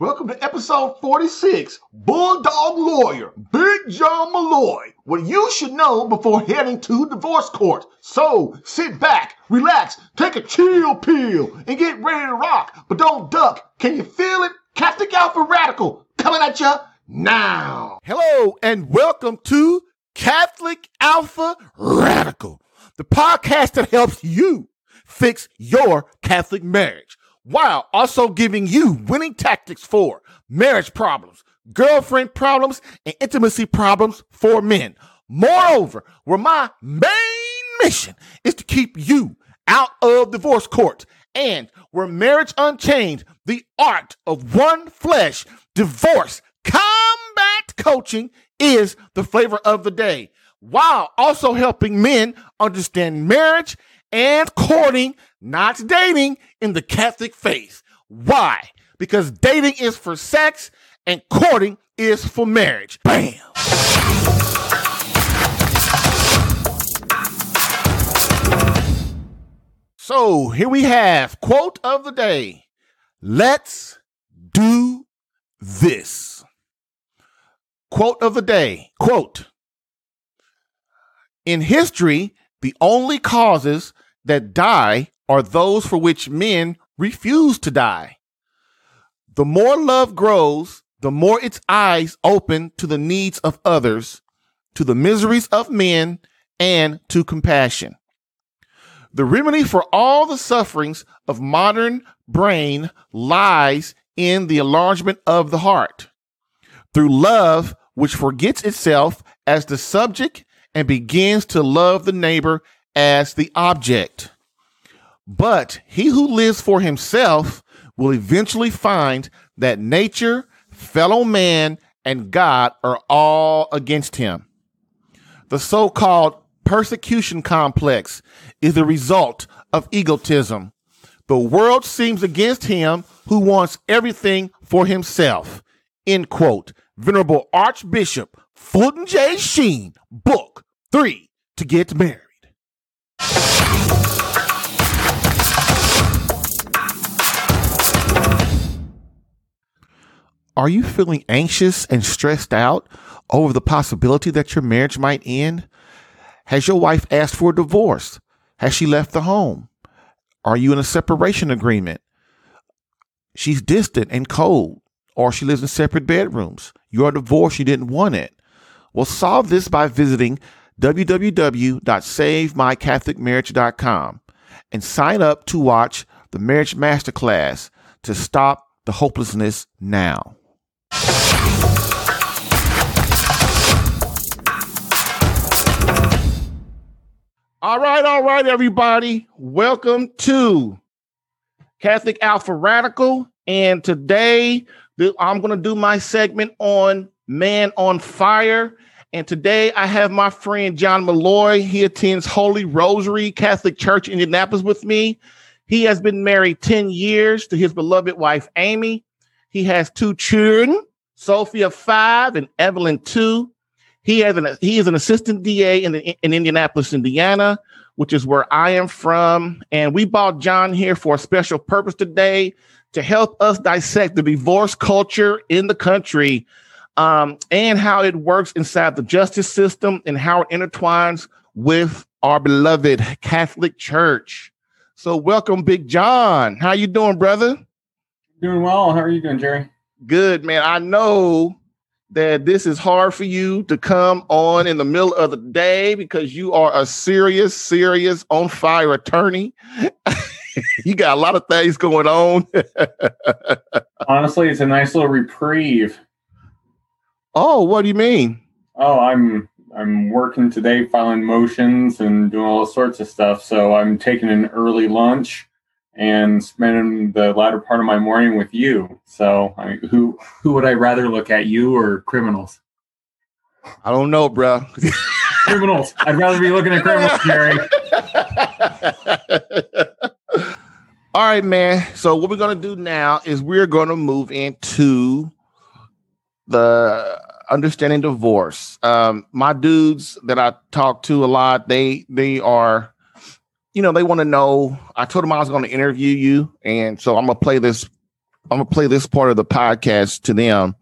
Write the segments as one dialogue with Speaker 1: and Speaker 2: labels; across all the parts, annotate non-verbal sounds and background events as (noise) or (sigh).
Speaker 1: Welcome to episode 46 Bulldog Lawyer, Big John Malloy. What you should know before heading to divorce court. So sit back, relax, take a chill pill, and get ready to rock. But don't duck. Can you feel it? Catholic Alpha Radical coming at you now. Hello, and welcome to Catholic Alpha Radical, the podcast that helps you fix your Catholic marriage while also giving you winning tactics for marriage problems, girlfriend problems, and intimacy problems for men. Moreover, where my main mission is to keep you out of divorce court and where marriage unchained, the art of one flesh, divorce, combat coaching is the flavor of the day, while also helping men understand marriage and courting, not dating in the Catholic faith. Why? Because dating is for sex and courting is for marriage. Bam! So here we have quote of the day. Let's do this. Quote of the day. Quote. In history, the only causes that die are those for which men refuse to die. The more love grows, the more its eyes open to the needs of others, to the miseries of men, and to compassion. The remedy for all the sufferings of modern brain lies in the enlargement of the heart. Through love, which forgets itself as the subject and begins to love the neighbor as the object. But he who lives for himself will eventually find that nature, fellow man, and God are all against him. The so called persecution complex is the result of egotism. The world seems against him who wants everything for himself. End quote. Venerable Archbishop Fulton J. Sheen, Book 3 To Get Married. Are you feeling anxious and stressed out over the possibility that your marriage might end? Has your wife asked for a divorce? Has she left the home? Are you in a separation agreement? She's distant and cold, or she lives in separate bedrooms. You're divorced, you didn't want it. Well, solve this by visiting www.savemycatholicmarriage.com and sign up to watch the Marriage Masterclass to stop the hopelessness now. All right, all right, everybody. Welcome to Catholic Alpha Radical. And today I'm going to do my segment on Man on Fire. And today I have my friend John Malloy. He attends Holy Rosary Catholic Church in Indianapolis with me. He has been married 10 years to his beloved wife, Amy. He has two children, Sophia, five, and Evelyn, two. He has an he is an assistant DA in, in Indianapolis, Indiana, which is where I am from. And we brought John here for a special purpose today to help us dissect the divorce culture in the country um, and how it works inside the justice system and how it intertwines with our beloved Catholic Church. So, welcome, Big John. How you doing, brother?
Speaker 2: Doing well. How are you doing, Jerry?
Speaker 1: Good, man. I know that this is hard for you to come on in the middle of the day because you are a serious, serious on fire attorney. (laughs) you got a lot of things going on. (laughs)
Speaker 2: Honestly, it's a nice little reprieve.
Speaker 1: Oh, what do you mean?
Speaker 2: Oh, I'm I'm working today filing motions and doing all sorts of stuff. So I'm taking an early lunch and spending the latter part of my morning with you. So, I mean, who who would I rather look at, you or criminals?
Speaker 1: I don't know, bro. (laughs)
Speaker 2: criminals. I'd rather be looking at criminals, Jerry. (laughs)
Speaker 1: All right, man. So what we're gonna do now is we're gonna move into the understanding divorce. Um, my dudes that I talk to a lot, they they are, you know, they want to know. I told them I was going to interview you, and so I'm gonna play this. I'm gonna play this part of the podcast to them,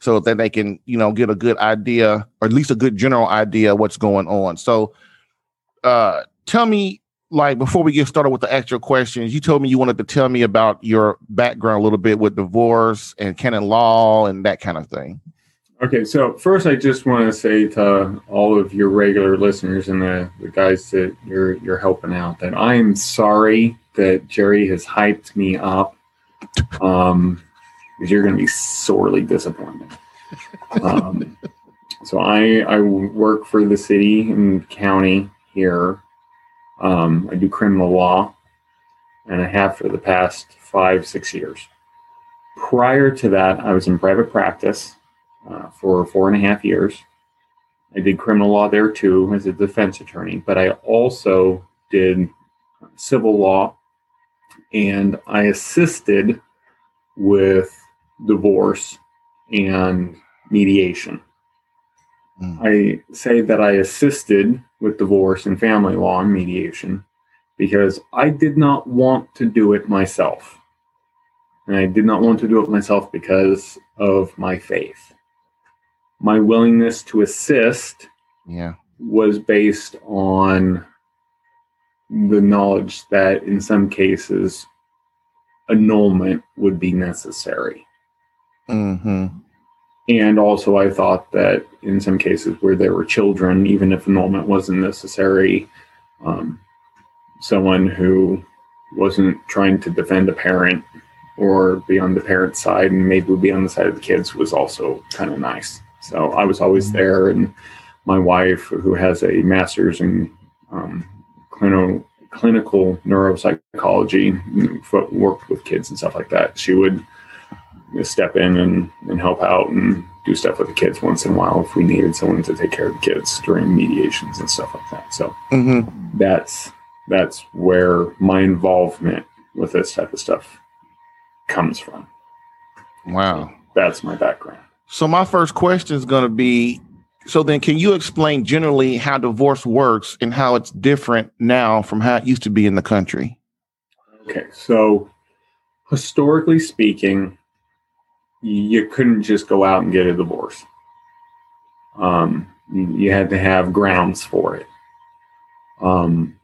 Speaker 1: so that they can, you know, get a good idea, or at least a good general idea of what's going on. So, uh, tell me like before we get started with the actual questions, you told me you wanted to tell me about your background a little bit with divorce and canon law and that kind of thing.
Speaker 2: Okay, so first I just want to say to all of your regular listeners and the, the guys that you're you're helping out that I am sorry that Jerry has hyped me up. Um because you're gonna be sorely disappointed. Um so I I work for the city and county here um, I do criminal law, and I have for the past five, six years. Prior to that, I was in private practice uh, for four and a half years. I did criminal law there too as a defense attorney, but I also did civil law and I assisted with divorce and mediation. Mm. I say that I assisted with divorce and family law and mediation because I did not want to do it myself. And I did not want to do it myself because of my faith. My willingness to assist
Speaker 1: yeah.
Speaker 2: was based on the knowledge that in some cases annulment would be necessary.
Speaker 1: Mm-hmm.
Speaker 2: And also, I thought that in some cases where there were children, even if annulment wasn't necessary, um, someone who wasn't trying to defend a parent or be on the parent's side and maybe would be on the side of the kids was also kind of nice. So I was always mm-hmm. there. And my wife, who has a master's in um, clinical, clinical neuropsychology, worked with kids and stuff like that. She would step in and, and help out and do stuff with the kids once in a while if we needed someone to take care of the kids during mediations and stuff like that. So
Speaker 1: mm-hmm.
Speaker 2: that's that's where my involvement with this type of stuff comes from.
Speaker 1: Wow.
Speaker 2: That's my background.
Speaker 1: So my first question is going to be so then can you explain generally how divorce works and how it's different now from how it used to be in the country?
Speaker 2: Okay. So historically speaking, you couldn't just go out and get a divorce. Um, you, had to have grounds for it. Um,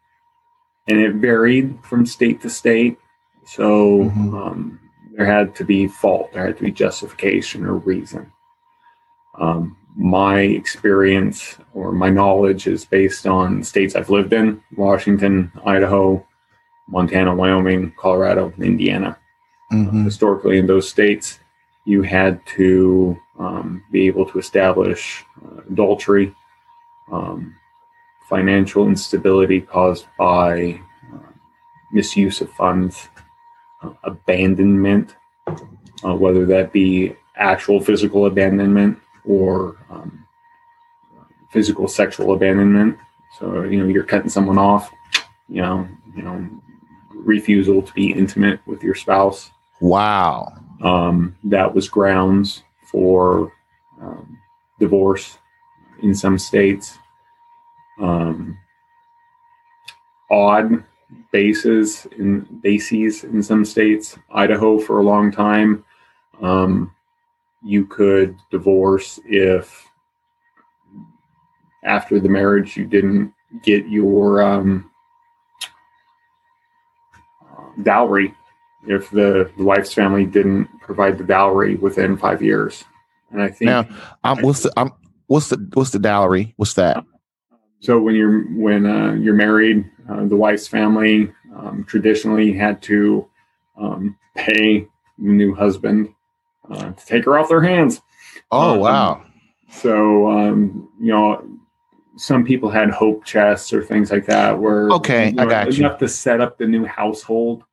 Speaker 2: and it varied from state to state. So mm-hmm. um, there had to be fault, there had to be justification or reason. Um, my experience or my knowledge is based on states I've lived in Washington, Idaho, Montana, Wyoming, Colorado, Indiana.
Speaker 1: Mm-hmm.
Speaker 2: Uh, historically, in those states, you had to um, be able to establish uh, adultery, um, financial instability caused by uh, misuse of funds, uh, abandonment, uh, whether that be actual physical abandonment or um, physical sexual abandonment. So you know you're cutting someone off, you know, you know, refusal to be intimate with your spouse.
Speaker 1: Wow.
Speaker 2: Um, that was grounds for um, divorce in some states. Um, odd bases in bases in some states. Idaho for a long time, um, you could divorce if after the marriage you didn't get your um, dowry if the, the wife's family didn't provide the dowry within five years. And I think
Speaker 1: now, um, what's the um, what's the what's the dowry? What's that?
Speaker 2: So when you're when uh, you're married, uh, the wife's family um, traditionally had to um, pay the new husband uh, to take her off their hands.
Speaker 1: Oh um, wow!
Speaker 2: So um, you know, some people had hope chests or things like that, where
Speaker 1: okay,
Speaker 2: you know,
Speaker 1: I got you.
Speaker 2: enough to set up the new household.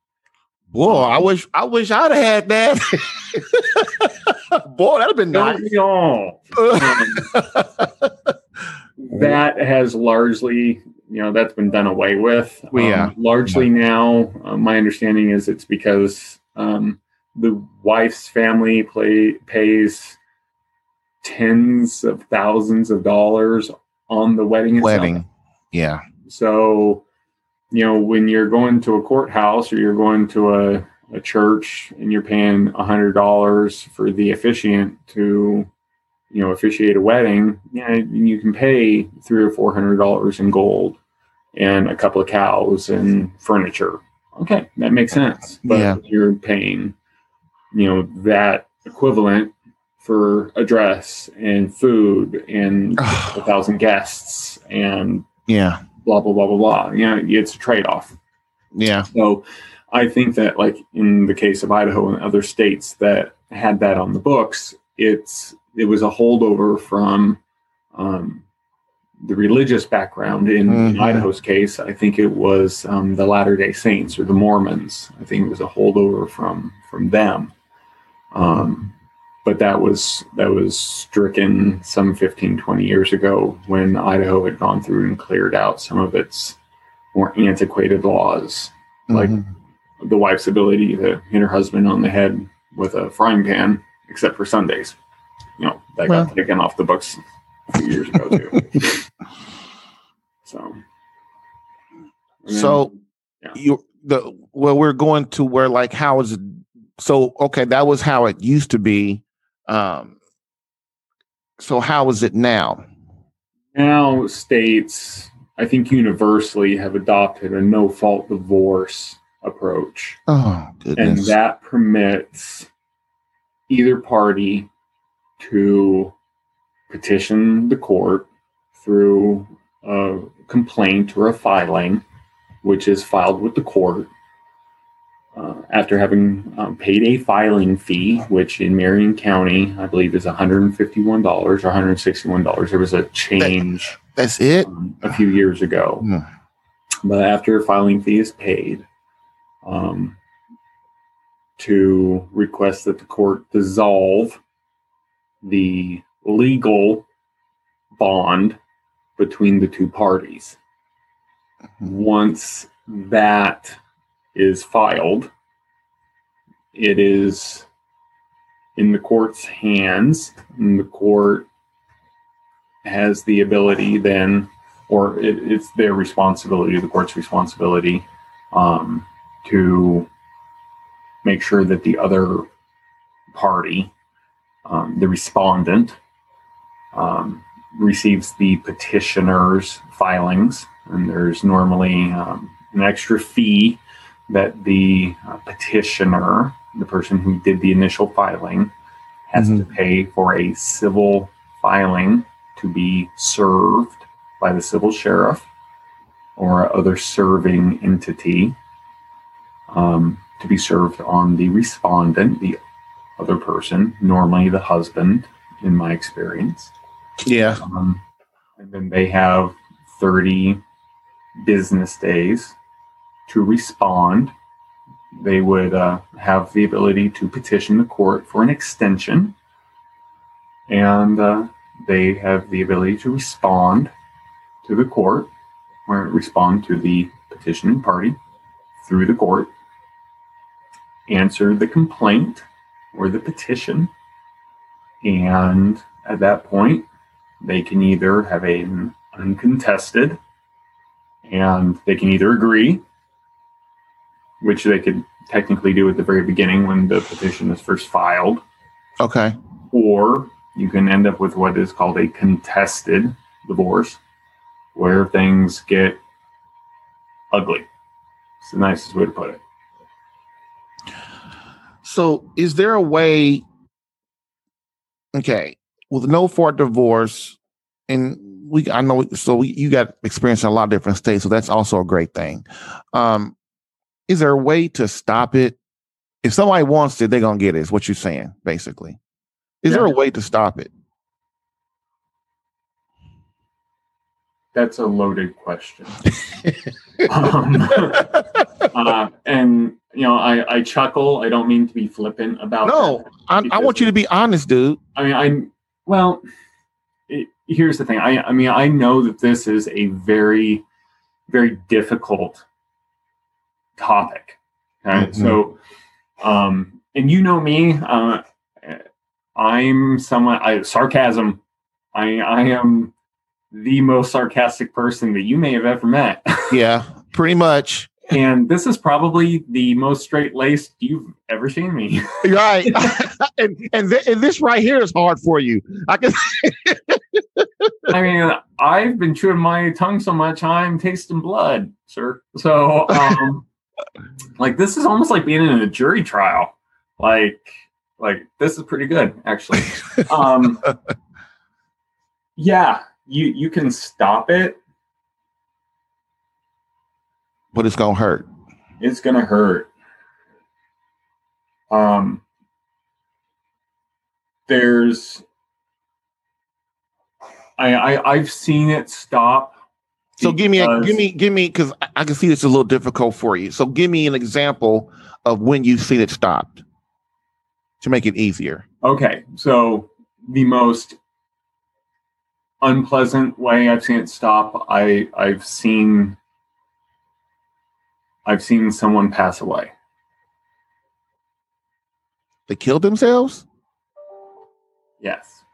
Speaker 1: Boy, I wish I wish I'd have had that. (laughs) Boy, that'd have been nice.
Speaker 2: Y'all. (laughs) that has largely, you know, that's been done away with.
Speaker 1: Well, yeah.
Speaker 2: Um, largely now, uh, my understanding is it's because um, the wife's family play, pays tens of thousands of dollars on the wedding. itself.
Speaker 1: Wedding. Yeah.
Speaker 2: So, you know, when you're going to a courthouse or you're going to a, a church and you're paying a hundred dollars for the officiant to, you know, officiate a wedding, yeah, you can pay three or four hundred dollars in gold and a couple of cows and furniture. Okay, that makes sense. But
Speaker 1: Yeah.
Speaker 2: you're paying, you know, that equivalent for a dress and food and (sighs) a thousand guests and
Speaker 1: yeah.
Speaker 2: Blah blah blah blah blah. You know, it's a trade off.
Speaker 1: Yeah.
Speaker 2: So I think that like in the case of Idaho and other states that had that on the books, it's it was a holdover from um, the religious background. In, in
Speaker 1: Mhm.
Speaker 2: Idaho's case, I think it was um, the Latter Day Saints or the Mormons. I think it was a holdover from from them. Um, but that was that was stricken some 15 20 years ago when idaho had gone through and cleared out some of its more antiquated laws like
Speaker 1: Mhm.
Speaker 2: the wife's ability to hit her husband on the head with a frying pan except for sundays you know that
Speaker 1: Well.
Speaker 2: got taken off the books a few years ago too (laughs) so then-
Speaker 1: So
Speaker 2: Yeah.
Speaker 1: you the well, we're going to where like how is it so okay, that was how it used to be. Um so how is it now?
Speaker 2: now states i think universally have adopted a no fault divorce approach
Speaker 1: Oh
Speaker 2: and that permits either party to petition the court through a complaint or a filing, which is filed with the court. Uh, after having um, paid a filing fee, which in Marion County, I believe is $151 or $161. There was a change
Speaker 1: That's it?
Speaker 2: um, a few years ago.
Speaker 1: Hmm.
Speaker 2: But after a filing fee is paid, um, to request that the court dissolve the legal bond between the two parties. Once that is filed, it is in the court's hands, and the court has the ability then, or it, it's their responsibility, the court's responsibility, um, to make sure that the other party, um, the respondent, um, receives the petitioner's filings. And there's normally um, an extra fee that the uh, petitioner, the person who did the initial filing, has to pay for a civil filing to be served by the civil sheriff or other serving entity um, to be served on the respondent, the other person, normally the husband, in my experience.
Speaker 1: Yeah.
Speaker 2: Um, and then they have 30 business days to respond. They would uh, have the ability to petition the court for an extension. And uh, they have the ability to respond to the court or respond to the petitioning party through the court, answer the complaint or the petition. And at that point, they can either have an uncontested and they can either agree, which they could technically do at the very beginning when the petition is first filed,
Speaker 1: Okay.
Speaker 2: or you can end up with what is called a contested divorce, where things get ugly. It's the nicest way to put it.
Speaker 1: So is there a way okay, with no fault divorce and we I know so you got experience in a lot of different states, so that's also a great thing. Um is there a way to stop it? If somebody wants it, they're gonna get it, is what you're saying, basically. Is there a way to stop it?
Speaker 2: That's a loaded question. (laughs) um, (laughs) uh, and you know, I, I chuckle. I don't mean to be flippant about.
Speaker 1: No,
Speaker 2: that
Speaker 1: I, I want you to be honest, dude.
Speaker 2: I mean, I'm well. It, here's the thing. I I mean I know that this is a very very difficult topic. Okay?
Speaker 1: Mhm.
Speaker 2: So um and you know me, uh I'm someone I sarcasm. I I am the most sarcastic person that you may have ever met. (laughs)
Speaker 1: Yeah, pretty much.
Speaker 2: and this is probably the most straight laced you've ever seen me. (laughs)
Speaker 1: Right. (laughs) and and, th- and this right here is hard for you. I can
Speaker 2: I mean, I've been chewing my tongue so much, I'm tasting blood, sir. So, um, like, this is almost like being in a jury trial. Like, like this is pretty good, actually. (laughs) Um, yeah, you you can stop it.
Speaker 1: but it's gonna hurt.
Speaker 2: It's gonna hurt. Um, there's, I, I I've seen it stop.
Speaker 1: So give me a give me give me because I, I can see this is a little difficult for you. So give me an example of when you've seen it stopped to make it easier.
Speaker 2: Okay, so the most unpleasant way I've seen it stop, I I've seen I've seen someone pass away.
Speaker 1: They killed themselves?
Speaker 2: Yes.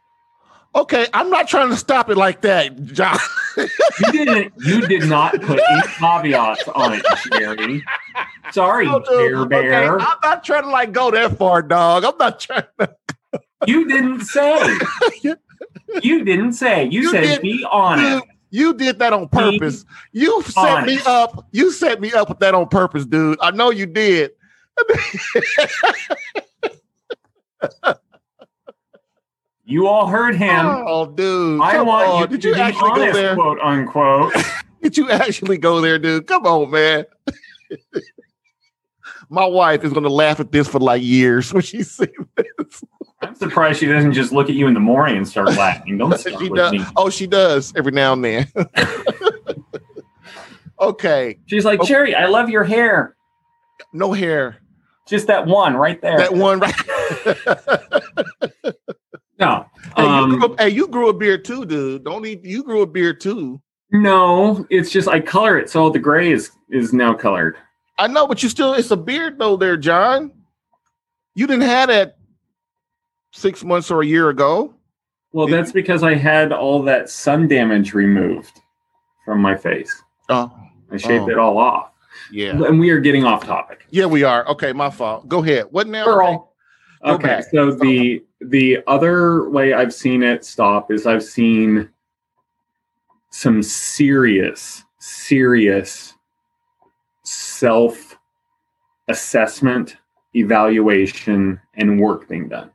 Speaker 1: Okay, I'm not trying to stop it like that, John. (laughs)
Speaker 2: You didn't you did not put any caveats on it, Jerry. Sorry,
Speaker 1: No, dude,
Speaker 2: Bear
Speaker 1: okay,
Speaker 2: Bear.
Speaker 1: I'm not trying to like go that far, dog. I'm not trying to. (laughs)
Speaker 2: You didn't say. You didn't say. You,
Speaker 1: You
Speaker 2: said
Speaker 1: did-
Speaker 2: be honest.
Speaker 1: You, you did that on purpose. You set me up. You set me up with that on purpose, dude. I know you did. (laughs) (laughs)
Speaker 2: You all heard him.
Speaker 1: oh, dude.
Speaker 2: I want
Speaker 1: on.
Speaker 2: you
Speaker 1: Did
Speaker 2: to
Speaker 1: you
Speaker 2: be
Speaker 1: actually go
Speaker 2: honest,
Speaker 1: there?
Speaker 2: quote unquote. (laughs)
Speaker 1: Did you actually go there, dude? Come on, man. (laughs) My wife is going to laugh at this for like years when she (laughs) sees this.
Speaker 2: I'm surprised she doesn't just look at you in the morning and start laughing. Don't start
Speaker 1: she
Speaker 2: with
Speaker 1: does.
Speaker 2: me.
Speaker 1: Oh, she does every now and then. okay,
Speaker 2: She's like,
Speaker 1: Oh.
Speaker 2: Jerry, I love your hair.
Speaker 1: no hair.
Speaker 2: Just that one right there.
Speaker 1: That one right.
Speaker 2: no.
Speaker 1: Hey, you
Speaker 2: Um,
Speaker 1: grew up, hey, you grew a beard too, dude. Don't eat. You grew a beard too.
Speaker 2: no, it's just I color it so the gray is is now colored.
Speaker 1: I know, but you still. It's a beard though, there, John. You didn't have that six months or a year ago.
Speaker 2: Well,
Speaker 1: Did
Speaker 2: that's because I had all that sun damage removed from my face.
Speaker 1: Oh,
Speaker 2: I shaved
Speaker 1: Oh.
Speaker 2: it all off.
Speaker 1: yeah.
Speaker 2: And we are getting off topic.
Speaker 1: Yeah, we are. Okay, my fault. Go ahead. What now? Go
Speaker 2: Okay, so the the other way I've seen it stop is I've seen some serious, serious self assessment, evaluation, and work being done.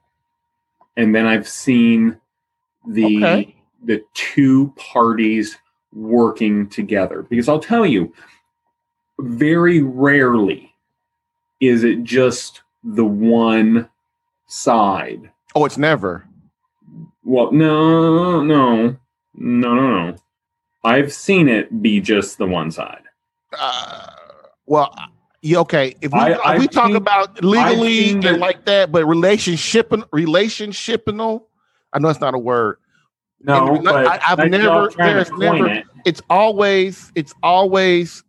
Speaker 2: And then I've seen the
Speaker 1: Okay.
Speaker 2: the two parties working together. Because I'll tell you, very rarely is it just the one side.
Speaker 1: Oh, it's never.
Speaker 2: Well, no, no, no, no, no. I've seen it be just the one side.
Speaker 1: Uh, well, yeah, okay. If we,
Speaker 2: I-
Speaker 1: if we talk
Speaker 2: seen-
Speaker 1: about legally and
Speaker 2: that-
Speaker 1: like that, but relationship relationshipinal, I know it's not a word.
Speaker 2: No,
Speaker 1: And I- I've never-
Speaker 2: y'all trying to
Speaker 1: there's never-
Speaker 2: it.
Speaker 1: It's always, it's always,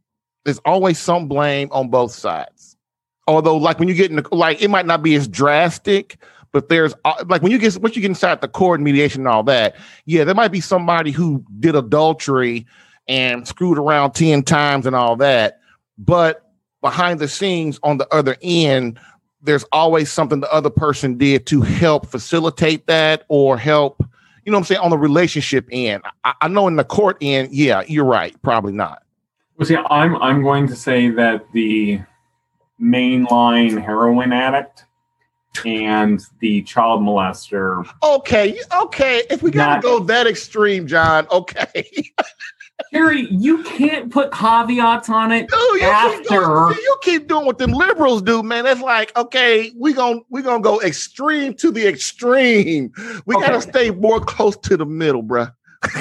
Speaker 1: there's always some blame on both sides. Although, like when you get in the like, it might not be as drastic, but there's uh, like when you get once you get inside the court mediation and all that, yeah, there might be somebody who did adultery and screwed around 10 times and all that. But behind the scenes on the other end, there's always something the other person did to help facilitate that or help, you know what I'm saying, on the relationship end. I, I know in the court end, yeah, you're right. Probably not.
Speaker 2: Well, see, I'm I'm going to say that the mainline heroin addict and the child molester.
Speaker 1: Okay, okay. If we gotta
Speaker 2: Not-
Speaker 1: go that extreme, John, okay. (laughs)
Speaker 2: Harry, you can't put caveats on it.
Speaker 1: Dude, you keep,
Speaker 2: After-
Speaker 1: doing, you keep doing what them liberals do, man. That's like, okay, we gonna we gonna go extreme to the extreme. We gotta stay more close to the middle, bruh. (laughs)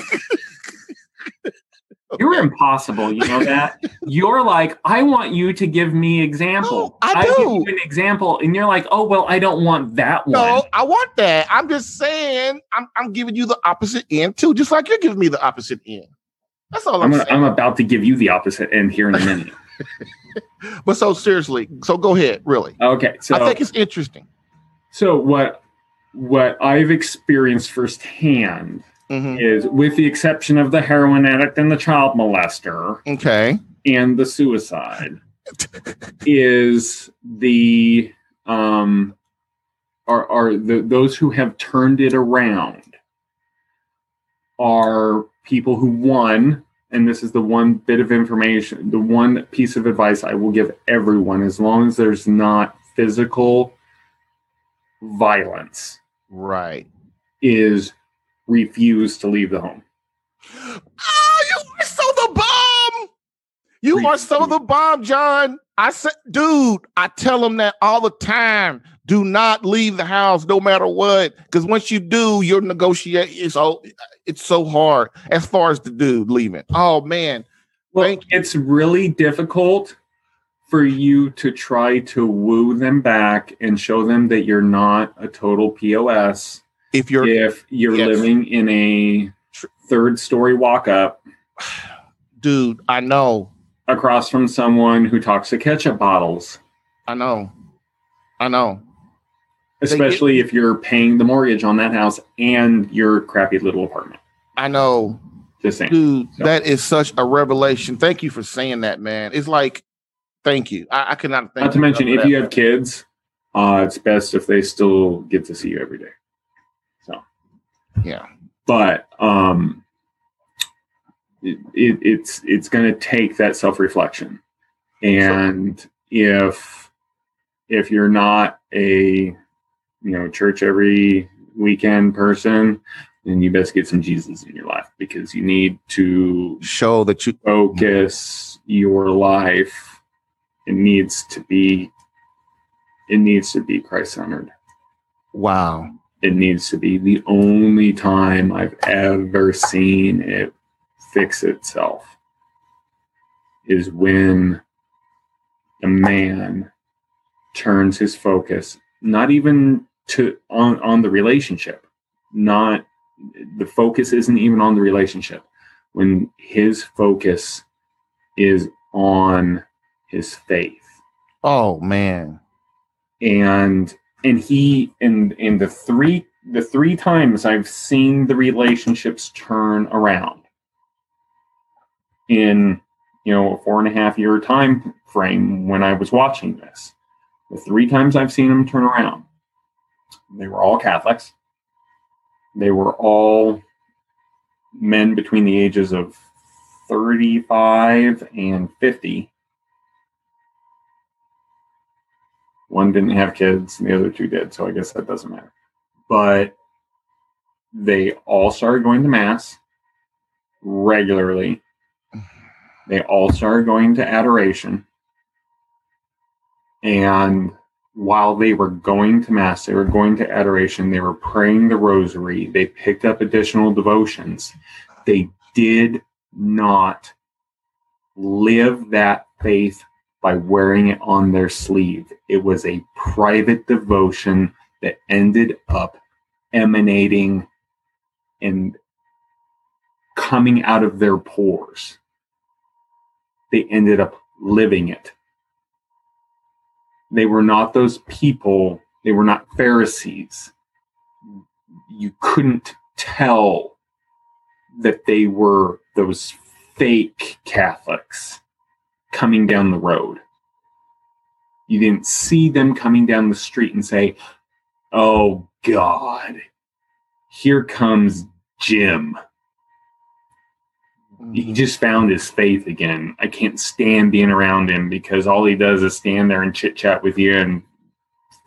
Speaker 2: You're impossible. You know that. (laughs) you're like, I want you to give me example.
Speaker 1: No, I
Speaker 2: give
Speaker 1: do.
Speaker 2: you an example, and you're like, oh well, I don't want that one.
Speaker 1: No, I want that. I'm just saying, I'm, I'm giving you the opposite end too, just like you're giving me the opposite end. That's all I'm,
Speaker 2: I'm,
Speaker 1: saying.
Speaker 2: I'm about to give you the opposite end here in a minute. (laughs)
Speaker 1: but so seriously, so go ahead, really.
Speaker 2: Okay, so
Speaker 1: I think it's interesting.
Speaker 2: so what what I've experienced firsthand
Speaker 1: Mhm.
Speaker 2: is, with the exception of the heroin addict and the child molester
Speaker 1: Okay.
Speaker 2: and the suicide, is the um are are the those who have turned it around are people who won and this is the one bit of information the one piece of advice i will give everyone as long as there's not physical violence
Speaker 1: Right.
Speaker 2: is refuse to leave the home
Speaker 1: Oh, you are so the bomb. You are so the bomb, John. I said, dude, I tell them that all the time. Do not leave the house, no matter what, because once you do, your negotiate is so it's so hard as far as the dude leaving. Oh man,
Speaker 2: well it's really difficult for you to try to woo them back and show them that you're not a total pos
Speaker 1: if you're
Speaker 2: if you're
Speaker 1: Yes.
Speaker 2: living in a third story walk up (sighs)
Speaker 1: dude, I know,
Speaker 2: across from someone who talks to ketchup bottles,
Speaker 1: I know, I know.
Speaker 2: especially if you're paying the mortgage on that house and your crappy little apartment.
Speaker 1: I know,
Speaker 2: Just saying.
Speaker 1: dude.
Speaker 2: So-
Speaker 1: That is such a revelation. Thank you for saying that, man. It's like, thank you. I, I cannot thank
Speaker 2: Not to mention, if you have kids, uh, it's best if they still get to see you every day. So,
Speaker 1: man. yeah,
Speaker 2: but um, it, it, it's it's going to take that self reflection, and if if you're not a you know church every weekend person, then you best get some Jesus in your life because you need to
Speaker 1: show that you.
Speaker 2: focus your life. It needs to be it needs to be Christ centered.
Speaker 1: Wow.
Speaker 2: It needs to be. The only time I've ever seen it fix itself is when a man turns his focus not even to on on the relationship not the focus isn't even on the relationship. When his focus is on his faith.
Speaker 1: Oh man.
Speaker 2: and and he and in the three the three times i've seen the relationships turn around in you know a four and a half year time frame when i was watching this the three times i've seen them turn around they were all catholics. They were all men between the ages of 35 and 50 one didn't have kids and the other two did so i guess that doesn't matter. But they all started going to mass regularly. They all started going to adoration. And while they were going to mass they were going to adoration they were praying the rosary they picked up additional devotions. They did not live that faith by wearing it on their sleeve. It was a private devotion that ended up emanating and coming out of their pores. They ended up living it. They were not those people, they were not Pharisees. You couldn't tell that they were those fake Catholics coming down the road. You didn't see them coming down the street and say, Oh God, here comes Jim. He mm-hmm. just found his faith again. I can't stand being around him because all he does is stand there and chit chat with you and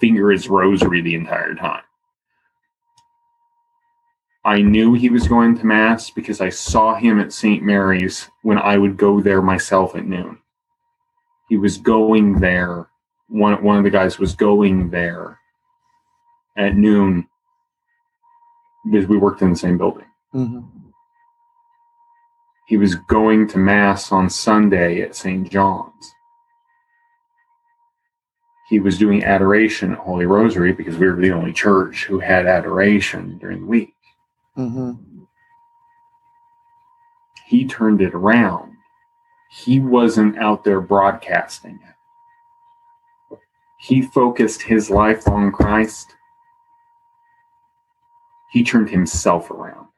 Speaker 2: finger his rosary the entire time. I knew he was going to Mass because I saw him at St. Mary's when I would go there myself at noon. He was going there. One, one of the guys was going there at noon because we worked in the same building.
Speaker 1: Mhm.
Speaker 2: He was going to Mass on Sunday at St. John's. He was doing adoration at Holy Rosary because we were the only church who had adoration during the week.
Speaker 1: Mm-hmm.
Speaker 2: He turned it around. He wasn't out there broadcasting it. He focused his life on Christ. He turned himself around.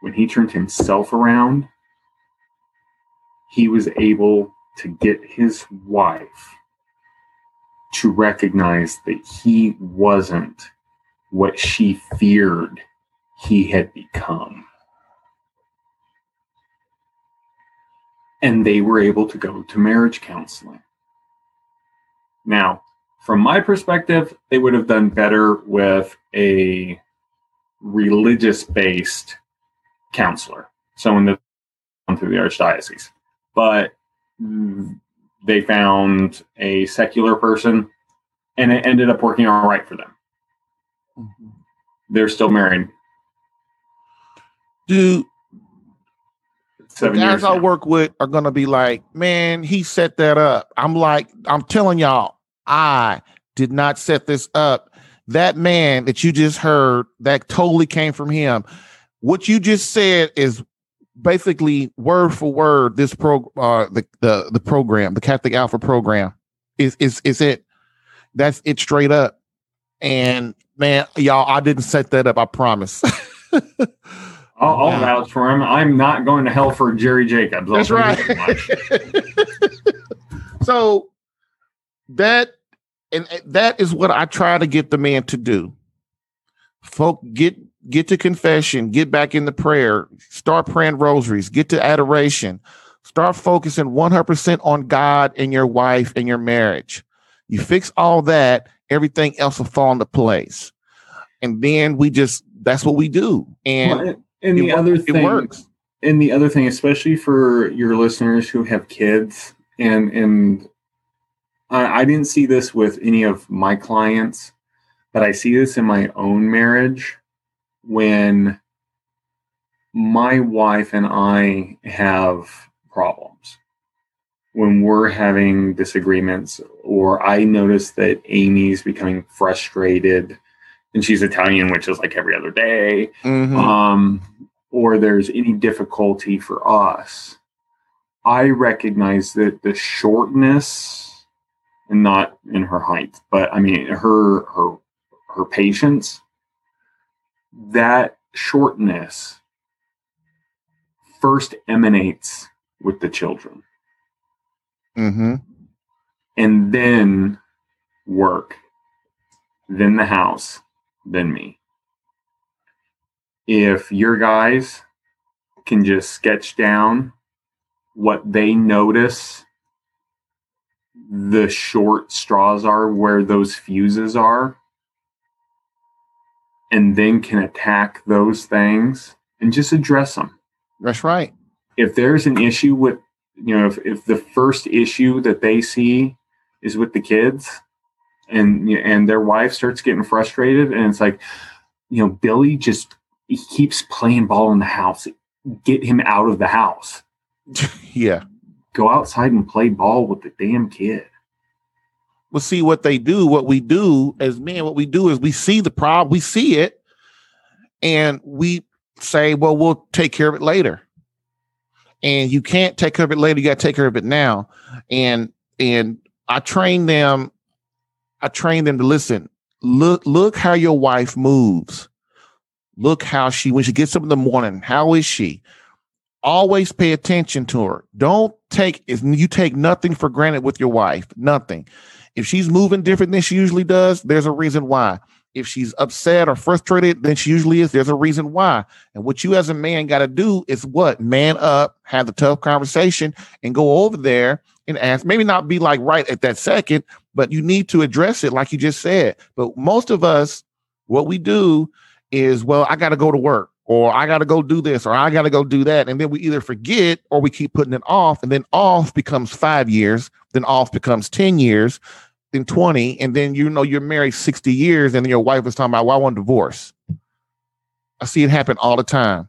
Speaker 2: When he turned himself around, he was able to get his wife to recognize that he wasn't what she feared he had become. And they were able to go to marriage counseling. Now, from my perspective, they would have done better with a religious based counselor, someone that went through the archdiocese. But they found a secular person and it ended up working all right for them.
Speaker 1: Mm-hmm.
Speaker 2: They're still married.
Speaker 1: Do the guys. I
Speaker 2: now.
Speaker 1: work with are gonna be like, man, he set that up. I'm like, I'm telling y'all, I did not set this up. That man that you just heard, that totally came from him. What you just said is basically word for word. This pro, uh, the the the program, the Catholic Alpha program, is is is it. That's it straight up. And man, y'all, I didn't set that up. I promise. (laughs)
Speaker 2: I'll, I'll
Speaker 1: Wow.
Speaker 2: vouch for him. I'm not going to hell for Jerry Jacobs. I'll
Speaker 1: That's right.
Speaker 2: that (laughs)
Speaker 1: so that and and that is what I try to get the man to do. Folk get get to confession, get back in the prayer, start praying rosaries, get to adoration, start focusing 100% on God and your wife and your marriage. You fix all that, everything else will fall into place. And then we just that's what we do. And
Speaker 2: Well, and the
Speaker 1: it
Speaker 2: other
Speaker 1: it
Speaker 2: thing,
Speaker 1: works.
Speaker 2: and the other thing, especially for your listeners who have kids, and and I, I didn't see this with any of my clients, but I see this in my own marriage when my wife and I have problems. When we're having disagreements, or I notice that Amy's becoming frustrated, and she's Italian, which is like every other day
Speaker 1: Mhm.
Speaker 2: um, or there's any difficulty for us, I recognize that the shortness, and not in her height, but I mean her her her patience, that shortness first emanates with the children,
Speaker 1: Mhm.
Speaker 2: and then work, then the house, then me if your guys can just sketch down what they notice the short straws are where those fuses are and then can attack those things and just address them
Speaker 1: That's right.
Speaker 2: if there's an issue with you know if, if the first issue that they see is with the kids and and their wife starts getting frustrated and it's like you know billy just he keeps playing ball in the house get him out of the house (laughs)
Speaker 1: yeah.
Speaker 2: go outside and play ball with the damn kid
Speaker 1: Well, see what they do. What we do as men, what we do is we see the problem, we see it, and we say, "Well, we'll take care of it later." And you can't take care of it later. You got to take care of it now. And and I train them. I train them to listen. Look, look how your wife moves. Look how she when she gets up in the morning. How is she? Always pay attention to her. Don't take is you take nothing for granted with your wife. Nothing. If she's moving different than she usually does, there's a reason why. If she's upset or frustrated than she usually is, there's a reason why. And what you as a man got to do is what? Man up, have the tough conversation, and go over there and ask. Maybe not be like right at that second, but you need to address it like you just said. But most of us, what we do is, well, I got to go to work, or I got to go do this, or I got to go do that. And then we either forget or we keep putting it off. And then off becomes five years, then off becomes 10 years, then 20. And then you know you're married 60 years, and then your wife is talking about, well, I want a divorce. I see it happen all the time.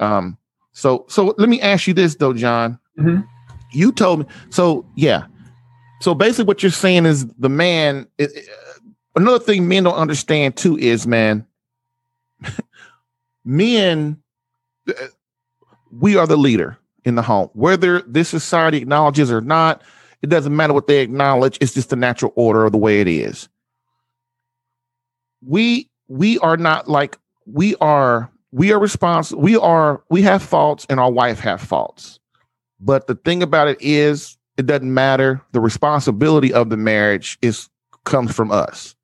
Speaker 1: Um, So so let me ask you this though, John.
Speaker 2: Mhm.
Speaker 1: You told me so yeah. So basically, what you're saying is the man. It, it- another thing men don't understand too is man. (laughs) men, uh, we are the leader in the home, whether this society acknowledges or not. It doesn't matter what they acknowledge. It's just the natural order of the way it is. We we are not like we are we are responsible we are we have faults and our wife have faults but the thing about it is it doesn't matter. The responsibility of the marriage is comes from us.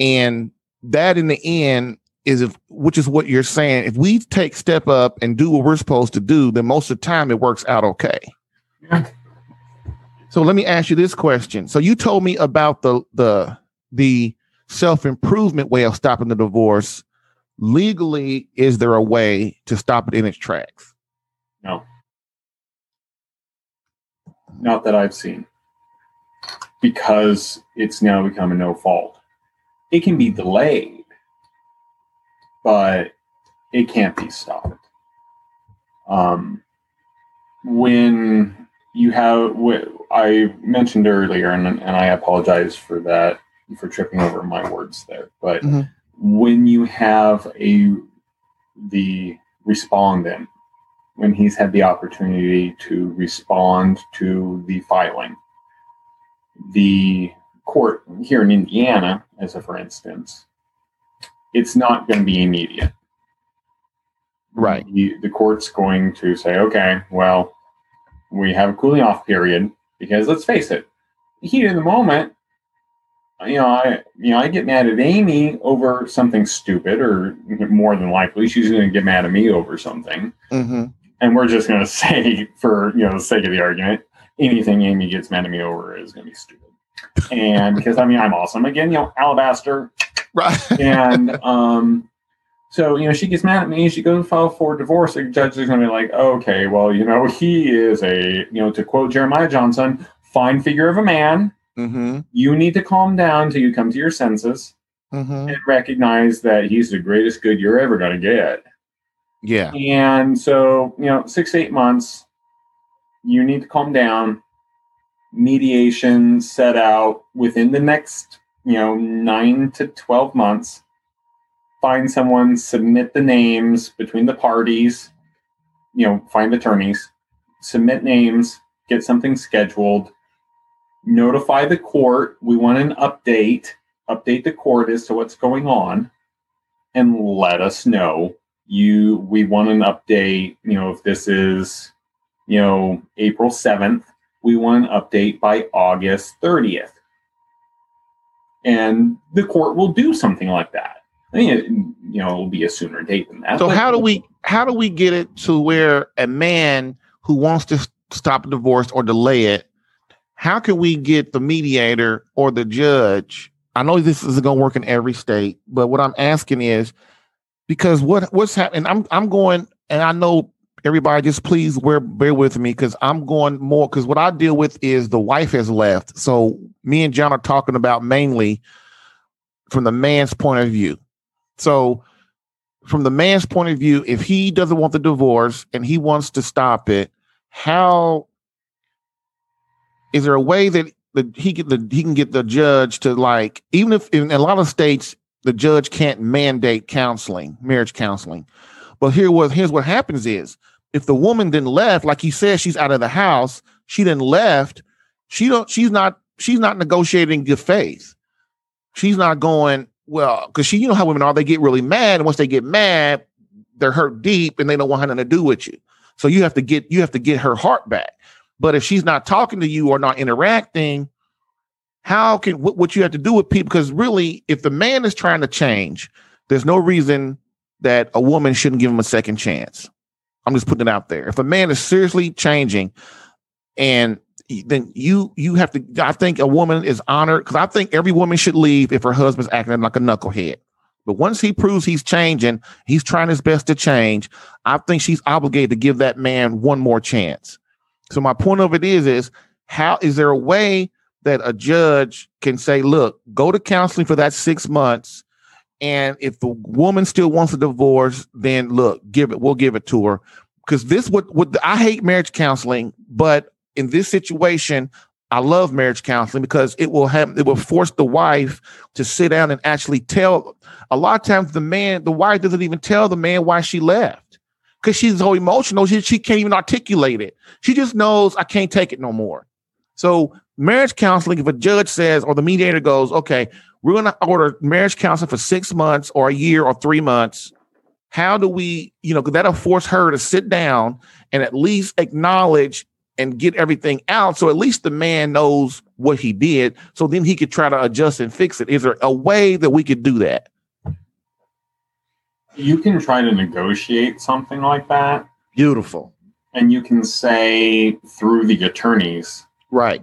Speaker 1: And that in the end is if which is what you're saying. If we take step up and do what we're supposed to do then most of the time it works out okay. So let me ask you this question. So you told me about the the the self-improvement way of stopping the divorce. Legally is there a way to stop it in its tracks?
Speaker 2: No. Not that I've seen. Because it's now become a no fault. It can be delayed, but it can't be stopped. Um, when you have, I mentioned earlier, and, and I apologize for that, for tripping over my words there, but
Speaker 1: Mhm.
Speaker 2: when you have a the respondent when he's had the opportunity to respond to the filing. The court here in Indiana, as a for instance, it's not going to be immediate.
Speaker 1: Right.
Speaker 2: The, the court's going to say, okay, well, we have a cooling off period because let's face it, the heat of the moment, you know, I you know I get mad at Amy over something stupid, or more than likely she's going to get mad at me over something
Speaker 1: mm-hmm.
Speaker 2: And we're just going (laughs) to say for you know the sake of the argument anything amy gets mad at me over is going to be stupid. And because i mean i'm awesome. Again you know alabaster.
Speaker 1: Right.
Speaker 2: And um so you know she gets mad at me she goes and file for divorce the judge is going to be like okay well you know he is a you know to quote jeremiah johnson fine figure of a man.
Speaker 1: Mm-hmm.
Speaker 2: you need to calm down till you come to your senses
Speaker 1: Mm-hmm.
Speaker 2: and recognize that he's the greatest good you're ever going to get
Speaker 1: yeah
Speaker 2: and so, you know, six, eight months, you need to calm down. Mediation set out within the next, you know, nine to 12 months. Find someone, submit the names between the parties, you know, find attorneys, submit names, get something scheduled, notify the court. We want an update, update the court as to what's going on, and let us know you we want an update you know if this is you know april 7th we want an update by august 30th and the court will do something like that. I mean it, you know it'll be a sooner date than that
Speaker 1: so how do we how do we get it to where a man who wants to stop a divorce or delay it how can we get the mediator or the judge? I know this isn't going to work in every state but what i'm asking is because what what's happening i'm i'm going and i know everybody just please bear, bear with me because i'm going more because what i deal with is the wife has left. So me and john are talking about mainly from the man's point of view. So from the man's point of view, if he doesn't want the divorce and he wants to stop it, how is there a way that the he get the he can get the judge to like even if in a lot of states the judge can't mandate counseling, marriage counseling. But here was here's what happens is if the woman then left, like he says, she's out of the house, she then left, she don't she's not she's not negotiating good faith. She's not going, well, because she, you know how women are, they get really mad. And once they get mad, they're hurt deep and they don't want nothing to do with you. So you have to get you have to get her heart back. But if she's not talking to you or not interacting, how can what, what you have to do with people? Because really, if the man is trying to change, there's no reason that a woman shouldn't give him a second chance. I'm just putting it out there. If a man is seriously changing, and then you you have to. I think a woman is honored because I think every woman should leave if her husband's acting like a knucklehead. But once he proves he's changing, he's trying his best to change. I think she's obligated to give that man one more chance. So my point of it is, is how is there a way that a judge can say, look, go to counseling for that six months. And if the woman still wants a divorce, then look, give it, we'll give it to her. because this would would I hate marriage counseling, but in this situation, I love marriage counseling because it will have it will force the wife to sit down and actually tell. A lot of times, the man, the wife doesn't even tell the man why she left because she's so emotional. She, she can't even articulate it. She just knows I can't take it no more. So, marriage counseling, if a judge says or the mediator goes, okay, we're going to order marriage counseling for six months or a year or three months. How do we, you know, that'll force her to sit down and at least acknowledge and get everything out. So at least the man knows what he did. So then he could try to adjust and fix it. Is there a way that we could do that?
Speaker 2: You can try to negotiate something like that.
Speaker 1: Beautiful.
Speaker 2: And you can say through the attorneys,
Speaker 1: Right.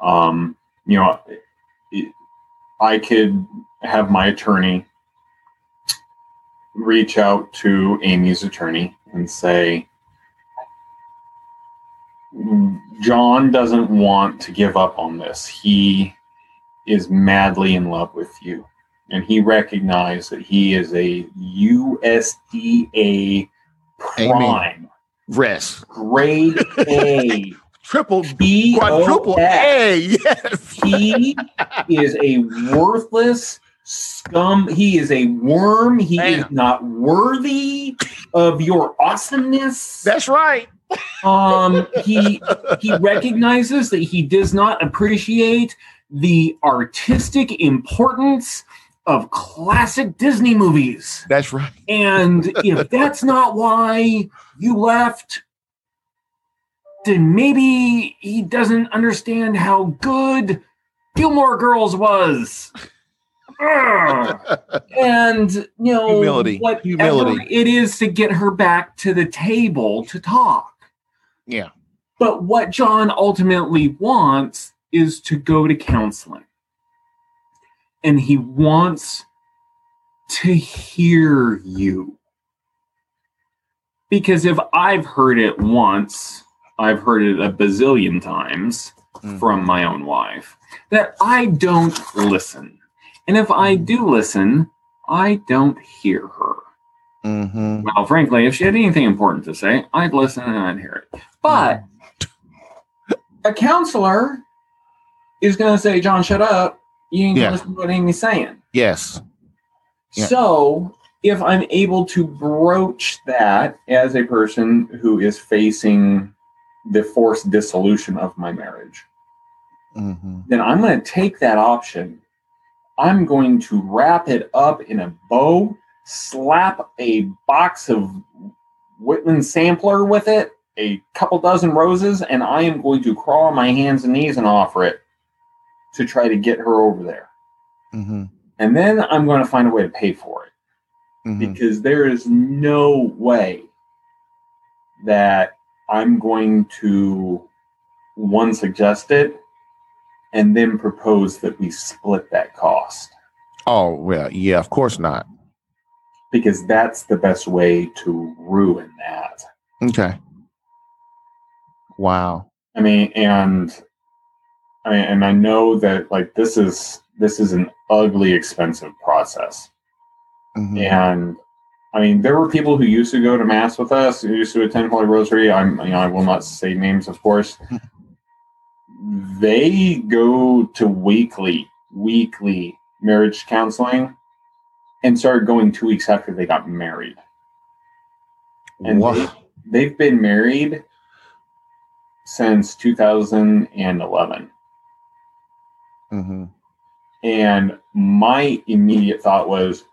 Speaker 2: Um, you know, I could have my attorney reach out to Amy's attorney and say, John doesn't want to give up on this. He is madly in love with you. And he recognized that he is a USDA prime,
Speaker 1: Rest.
Speaker 2: grade A,
Speaker 1: Triple,
Speaker 2: B
Speaker 1: quadruple A. Yes.
Speaker 2: he is a worthless scum. He is a worm. He is not worthy of your awesomeness.
Speaker 1: That's right.
Speaker 2: Um, he he recognizes that he does not appreciate the artistic importance of classic Disney movies.
Speaker 1: That's right.
Speaker 2: And if that's not why you left, maybe he doesn't understand how good Gilmore Girls was. Ah. (laughs) And you know
Speaker 1: Humility.
Speaker 2: whatever
Speaker 1: Humility.
Speaker 2: it is to get her back to the table to talk.
Speaker 1: Yeah.
Speaker 2: But what John ultimately wants is to go to counseling. And he wants to hear you. Because if I've heard it once, I've heard it a bazillion times
Speaker 1: Mm.
Speaker 2: from my own wife that I don't listen. And if I do listen, I don't hear her.
Speaker 1: Mm-hmm.
Speaker 2: Well, frankly, if she had anything important to say, I'd listen and I'd hear it. But a counselor is going to say, John, shut up. You ain't
Speaker 1: Yeah.
Speaker 2: going to listen to what Amy's saying.
Speaker 1: Yes. Yeah.
Speaker 2: So, if I'm able to broach that as a person who is facing the forced dissolution of my marriage,
Speaker 1: Mm-hmm.
Speaker 2: then I'm going to take that option. I'm going to wrap it up in a bow, slap a box of Whitman sampler with it, a couple dozen roses, and I am going to crawl on my hands and knees and offer it to try to get her over there.
Speaker 1: Mm-hmm.
Speaker 2: And then I'm going to find a way to pay for it
Speaker 1: Mm-hmm.
Speaker 2: because there is no way that I'm going to one suggest it and then propose that we split that cost
Speaker 1: Oh well, yeah, of course not.
Speaker 2: because that's the best way to ruin that.
Speaker 1: Okay. Wow.
Speaker 2: I mean, and I mean, and I know that like this is this is an ugly, expensive process.
Speaker 1: Mhm.
Speaker 2: And I mean, there were people who used to go to mass with us, who used to attend Holy Rosary. I'm, you know, I will not say names, of course. (laughs) they go to weekly, weekly marriage counseling, and started going two weeks after they got married. And
Speaker 1: Wow.
Speaker 2: they, they've been married since 2011.
Speaker 1: Mhm.
Speaker 2: And my immediate thought was,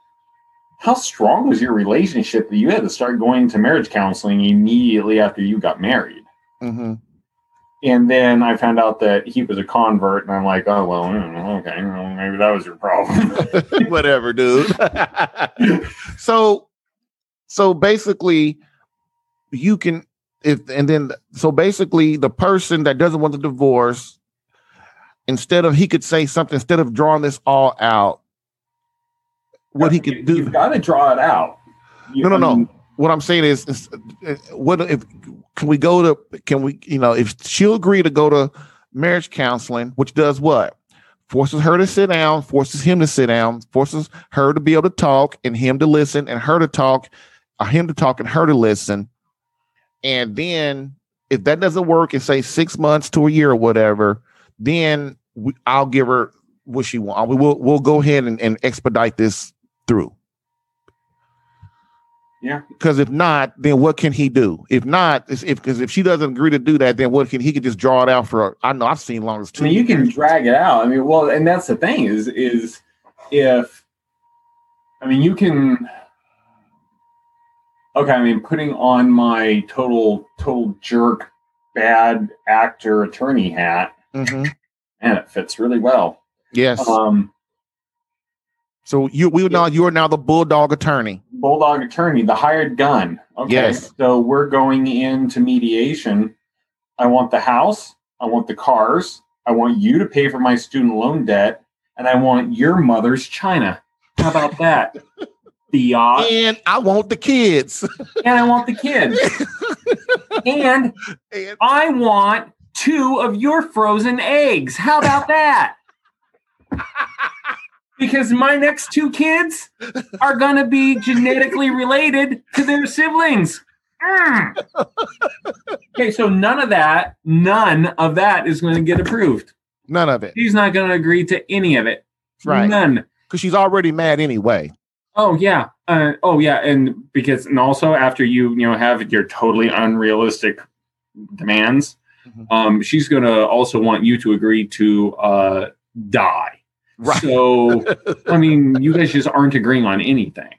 Speaker 2: how strong was your relationship that you had to start going to marriage counseling immediately after you got married?
Speaker 1: Mhm.
Speaker 2: And then I found out that he was a convert, and I'm like, oh, well, mm, okay, well, maybe that was your problem. (laughs)
Speaker 1: Whatever, dude. (laughs) so, so basically, you can if and then so basically, the person that doesn't want the divorce, instead of he could say something instead of drawing this all out, what he
Speaker 2: you,
Speaker 1: do.
Speaker 2: You've got to draw it out. You-
Speaker 1: No, no,
Speaker 2: I
Speaker 1: no. what I'm saying is, is uh, what if can we go to can we you know if she'll agree to go to marriage counseling, which does what forces her to sit down, forces him to sit down, forces her to be able to talk and him to listen and her to talk, or him to talk and her to listen. and then if that doesn't work in say six months to a year or whatever, then we, I'll give her what she wants. We will we'll go ahead and, and expedite this through.
Speaker 2: Yeah.
Speaker 1: Because if not, then what can he do? If not, if because if she doesn't agree to do that, then what can he could just draw it out for? I know I've seen long as
Speaker 2: I mean, you can drag it out. I mean, well, and that's the thing is, is if, I mean, you can. Okay, I mean, putting on my total total jerk, bad actor attorney hat,
Speaker 1: Mhm.
Speaker 2: and it fits really well.
Speaker 1: Yes.
Speaker 2: Um,
Speaker 1: so you we now you are now the bulldog attorney.
Speaker 2: bulldog attorney, the hired gun. Okay,
Speaker 1: Yes.
Speaker 2: so we're going into mediation. I want the house. I want the cars. I want you to pay for my student loan debt, and I want your mother's china. How about that? (laughs) the yacht,
Speaker 1: And I want the kids.
Speaker 2: and I want the kids, (laughs) and
Speaker 1: And-
Speaker 2: I want two of your frozen eggs. How about that? (laughs) Because my next two kids are going to be genetically related to their siblings. Mm. Okay, so none of that, none of that is going to get approved.
Speaker 1: None of it.
Speaker 2: She's not going to agree to any of it.
Speaker 1: Right.
Speaker 2: None.
Speaker 1: Because she's already mad anyway.
Speaker 2: Oh yeah. Uh, oh yeah. And because and also after you you know have your totally unrealistic demands,
Speaker 1: Mhm.
Speaker 2: um, she's gonna also want you to agree to uh, die.
Speaker 1: Right.
Speaker 2: So (laughs) I mean, you guys just aren't agreeing on anything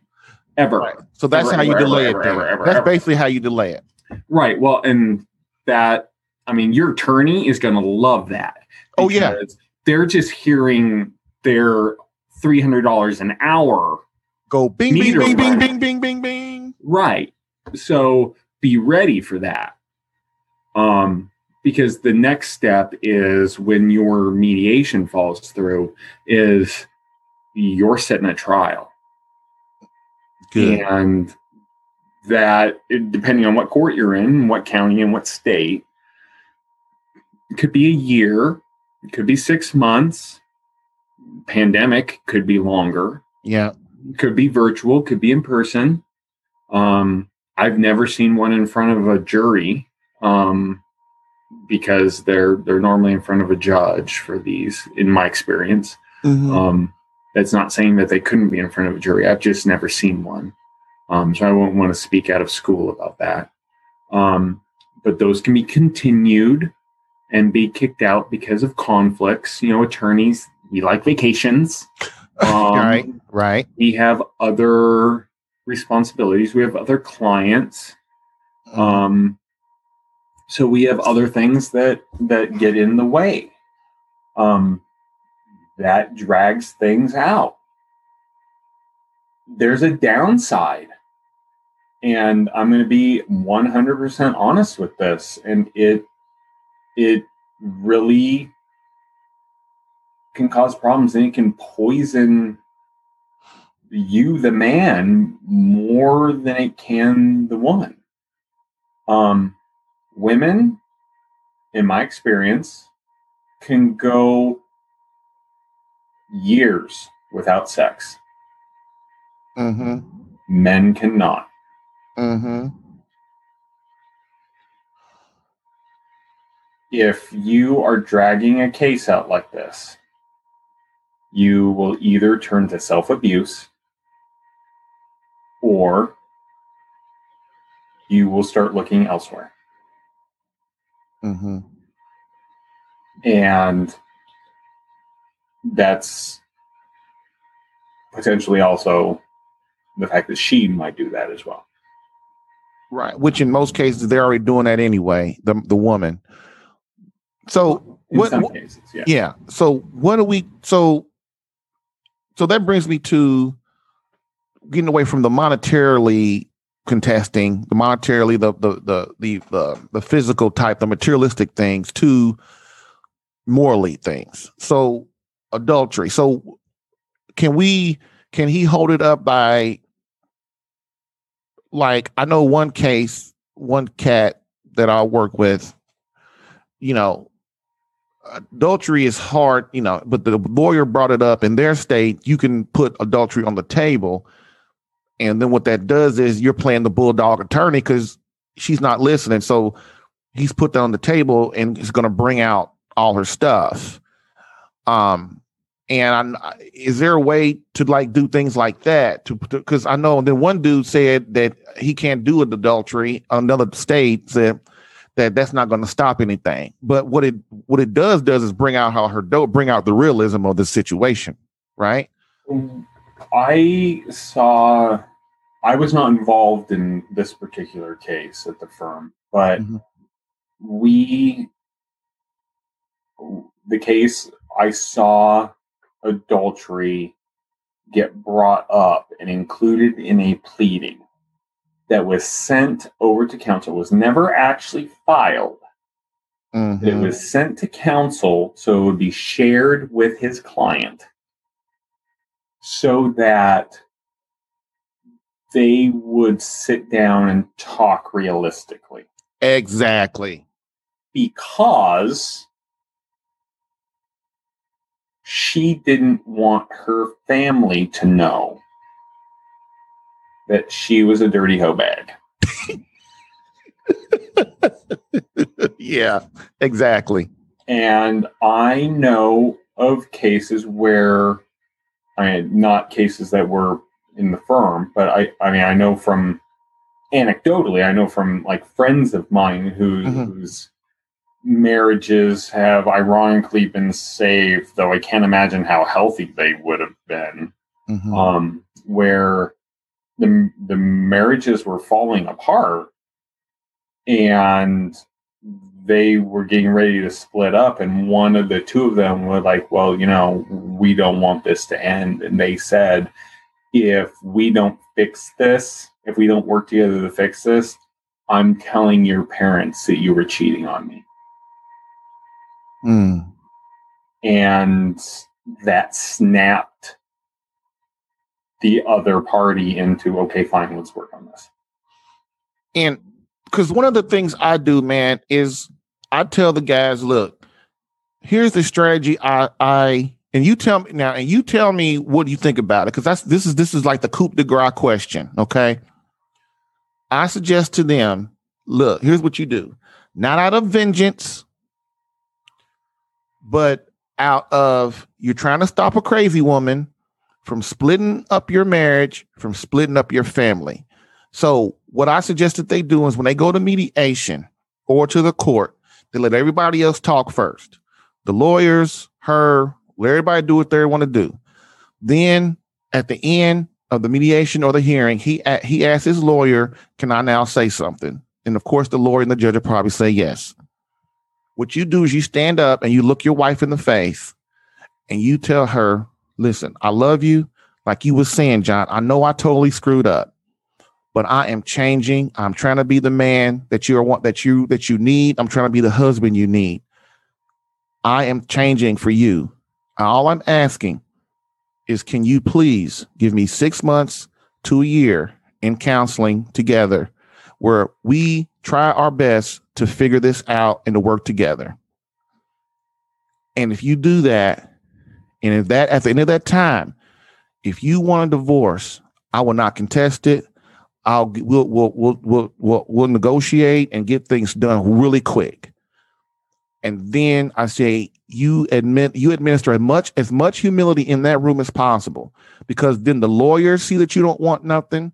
Speaker 2: ever.
Speaker 1: Right. So that's
Speaker 2: Ever,
Speaker 1: how you
Speaker 2: ever,
Speaker 1: delay
Speaker 2: ever,
Speaker 1: it.
Speaker 2: ever,
Speaker 1: that's basically how you delay it.
Speaker 2: Right. Well, and that I mean, your attorney is gonna love that.
Speaker 1: Oh, yeah.
Speaker 2: They're just hearing their three hundred dollars an hour
Speaker 1: Go bing, bing, bing, bing, bing, bing, bing, bing.
Speaker 2: Right. So be ready for that. Um, because the next step is when your mediation falls through, is you're setting a trial. And that, depending on what court you're in, what county and what state, it could be a year, it could be six months, pandemic could be longer
Speaker 1: Yeah.
Speaker 2: could be virtual, could be in person. Um, I've never seen one in front of a jury um, because they're they're normally in front of a judge for these. In my experience,
Speaker 1: Mhm.
Speaker 2: um, that's not saying that they couldn't be in front of a jury. I've just never seen one, um, so I won't want to speak out of school about that. Um, but those can be continued and be kicked out because of conflicts. You know, attorneys we like vacations. (laughs) Um,
Speaker 1: right. Right.
Speaker 2: we have other responsibilities we have other clients um so we have other things that that get in the way. Um that drags things out. There's a downside and i'm going to be 100% honest with this and it it really can cause problems and it can poison you the man more than it can the woman. Um women in my experience can go years without sex
Speaker 1: Mm-hmm.
Speaker 2: men cannot
Speaker 1: Mm-hmm.
Speaker 2: if you are dragging a case out like this you will either turn to self-abuse or you will start looking elsewhere
Speaker 1: Mm-hmm.
Speaker 2: and that's potentially also the fact that she might do that as well.
Speaker 1: Right. Which in most cases they're already doing that anyway. The the woman. So
Speaker 2: In
Speaker 1: what?
Speaker 2: some
Speaker 1: what-
Speaker 2: cases, yeah.
Speaker 1: yeah. So what do we? So so that brings me to getting away from the monetarily contesting, the monetarily, the the the the the, the physical type, the materialistic things to morally things. So adultery. So can we? Can he hold it up by? Like I know one case, one cat that I work with. You know, adultery is hard, you know, but the lawyer brought it up in their state. You can put adultery on the table. And then what that does is you're playing the bulldog attorney because she's not listening. So he's put that on the table and is going to bring out all her stuff. Um, and I, is there a way to like do things like that? To because I know then one dude said that he can't do an adultery. Another state said that that's not going to stop anything. But what it what it does does is bring out how her do bring out the realism of the situation, right?
Speaker 2: I saw. I was not involved in this particular case at the firm, but mm-hmm. we the case I saw adultery get brought up and included in a pleading that was sent over to counsel it was never actually filed mm-hmm. it was sent to counsel so it would be shared with his client so that they would sit down and talk realistically
Speaker 1: exactly
Speaker 2: because she didn't want her family to know that she was a dirty hoe bag. (laughs)
Speaker 1: yeah, exactly.
Speaker 2: And I know of cases where I mean, not cases that were in the firm, but I, I mean, I know from anecdotally, I know from like friends of mine who, mm-hmm. whose marriages have ironically been saved, though I can't imagine how healthy they would have been. Mm-hmm. Um, where the the marriages were falling apart, and they were getting ready to split up, and one of the two of them were like, "Well, you know, we don't want this to end," and they said, "If we don't fix this, if we don't work together to fix this." I'm telling your parents that you were cheating on me.
Speaker 1: Mm.
Speaker 2: And that snapped the other party into, okay, fine, let's work on this.
Speaker 1: And because one of the things I do, man, is I tell the guys, look, here's the strategy I I and you tell me now, and you tell me what you think about it, because that's this is this is like the coup de grace question. Okay. I suggest to them, look, here's what you do. Not out of vengeance, but out of you're trying to stop a crazy woman from splitting up your marriage, from splitting up your family. So, what I suggest that they do is when they go to mediation or to the court, they let everybody else talk first. The lawyers, her, let everybody do what they want to do. Then at the end of the mediation or the hearing, he he asks his lawyer, "Can I now say something?" And of course, the lawyer and the judge will probably say yes. What you do is you stand up and you look your wife in the face and you tell her, listen, I love you. Like you was saying, John, I know I totally screwed up, but I am changing. I'm trying to be the man that you want that you that you need. I'm trying to be the husband you need. I am changing for you. All I'm asking is can you please give me six months to a year in counseling together where we try our best to figure this out and to work together. And if you do that, and if that at the end of that time, if you want a divorce, I will not contest it. I'll we'll we'll we'll we'll we'll, we'll negotiate and get things done really quick. And then I say you admit you administer as much as much humility in that room as possible, because then the lawyers see that you don't want nothing,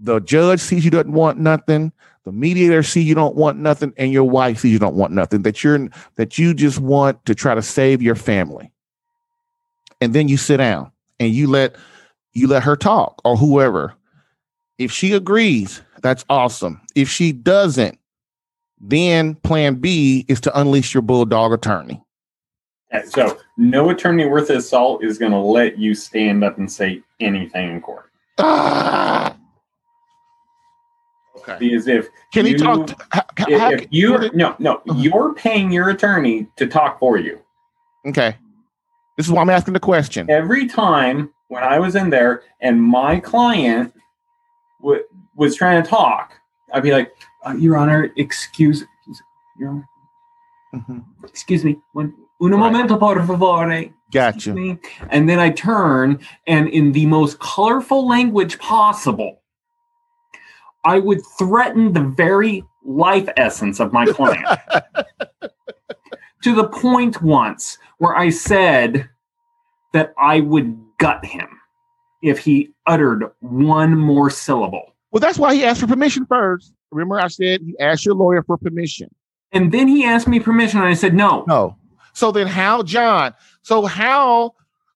Speaker 1: the judge sees you don't want nothing, the mediator see you don't want nothing and your wife sees you don't want nothing that you're that you just want to try to save your family and then you sit down and you let you let her talk or whoever if she agrees that's awesome if she doesn't then plan b is to unleash your bulldog attorney
Speaker 2: so no attorney worth his salt is going to let you stand up and say anything in court ah! Okay. Because if
Speaker 1: can you, he talk? To,
Speaker 2: how, if, if you no no uh-huh. you're paying your attorney to talk for you.
Speaker 1: Okay. This is why I'm asking the question.
Speaker 2: Every time when I was in there and my client w- was trying to talk, I'd be like, uh, "Your Honor, excuse, Your Honor, mm-hmm. excuse me, one, un right. momento, por favor."
Speaker 1: Gotcha. Me.
Speaker 2: And then I turn, and in the most colorful language possible, I would threaten the very life essence of my client. (laughs) to the point once where I said that I would gut him if he uttered one more syllable.
Speaker 1: Well, that's why he asked for permission first. Remember, I said you asked your lawyer for permission.
Speaker 2: And then he asked me permission, and I said no.
Speaker 1: No. So then, how, John? So how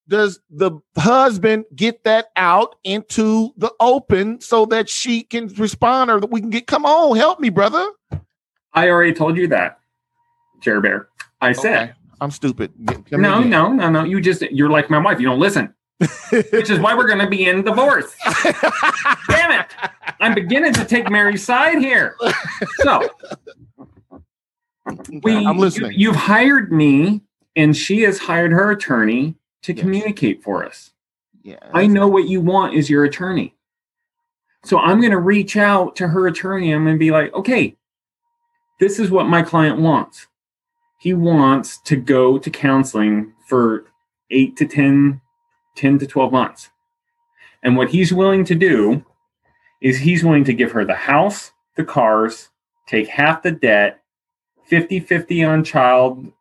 Speaker 1: does the husband get that out into the open so that she can respond or that we can get? Come on, help me, brother.
Speaker 2: I already told you that, Jerry Bear. I said.
Speaker 1: Okay. I'm stupid. Come
Speaker 2: No, no, no, no. You just you're like my wife. You don't listen. Which is why we're gonna be in divorce. Damn it. I'm beginning to take Mary's side here. So we
Speaker 1: I'm listening.
Speaker 2: You, have hired me and she has hired her attorney to
Speaker 1: Yes.
Speaker 2: communicate for us.
Speaker 1: yeah,
Speaker 2: I know what you want is your attorney. So I'm going to reach out to her attorney and be like, okay, this is what my client wants. He wants to go to counseling for eight to 10, 10 to 12 months. And what he's willing to do is he's willing to give her the house, the cars, take half the debt, 50 50 on child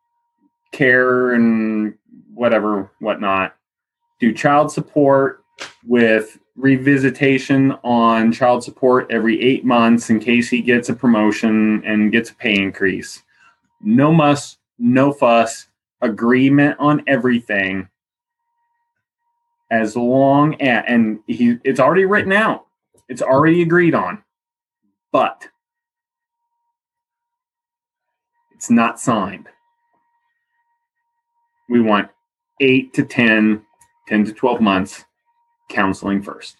Speaker 2: care and whatever, whatnot do child support with revisitation on child support every eight months in case he gets a promotion and gets a pay increase. No muss, no fuss, agreement on everything. As long as, and he, it's already written out, it's already agreed on, but it's not signed. We want eight to 10, 10 to 12 months counseling first.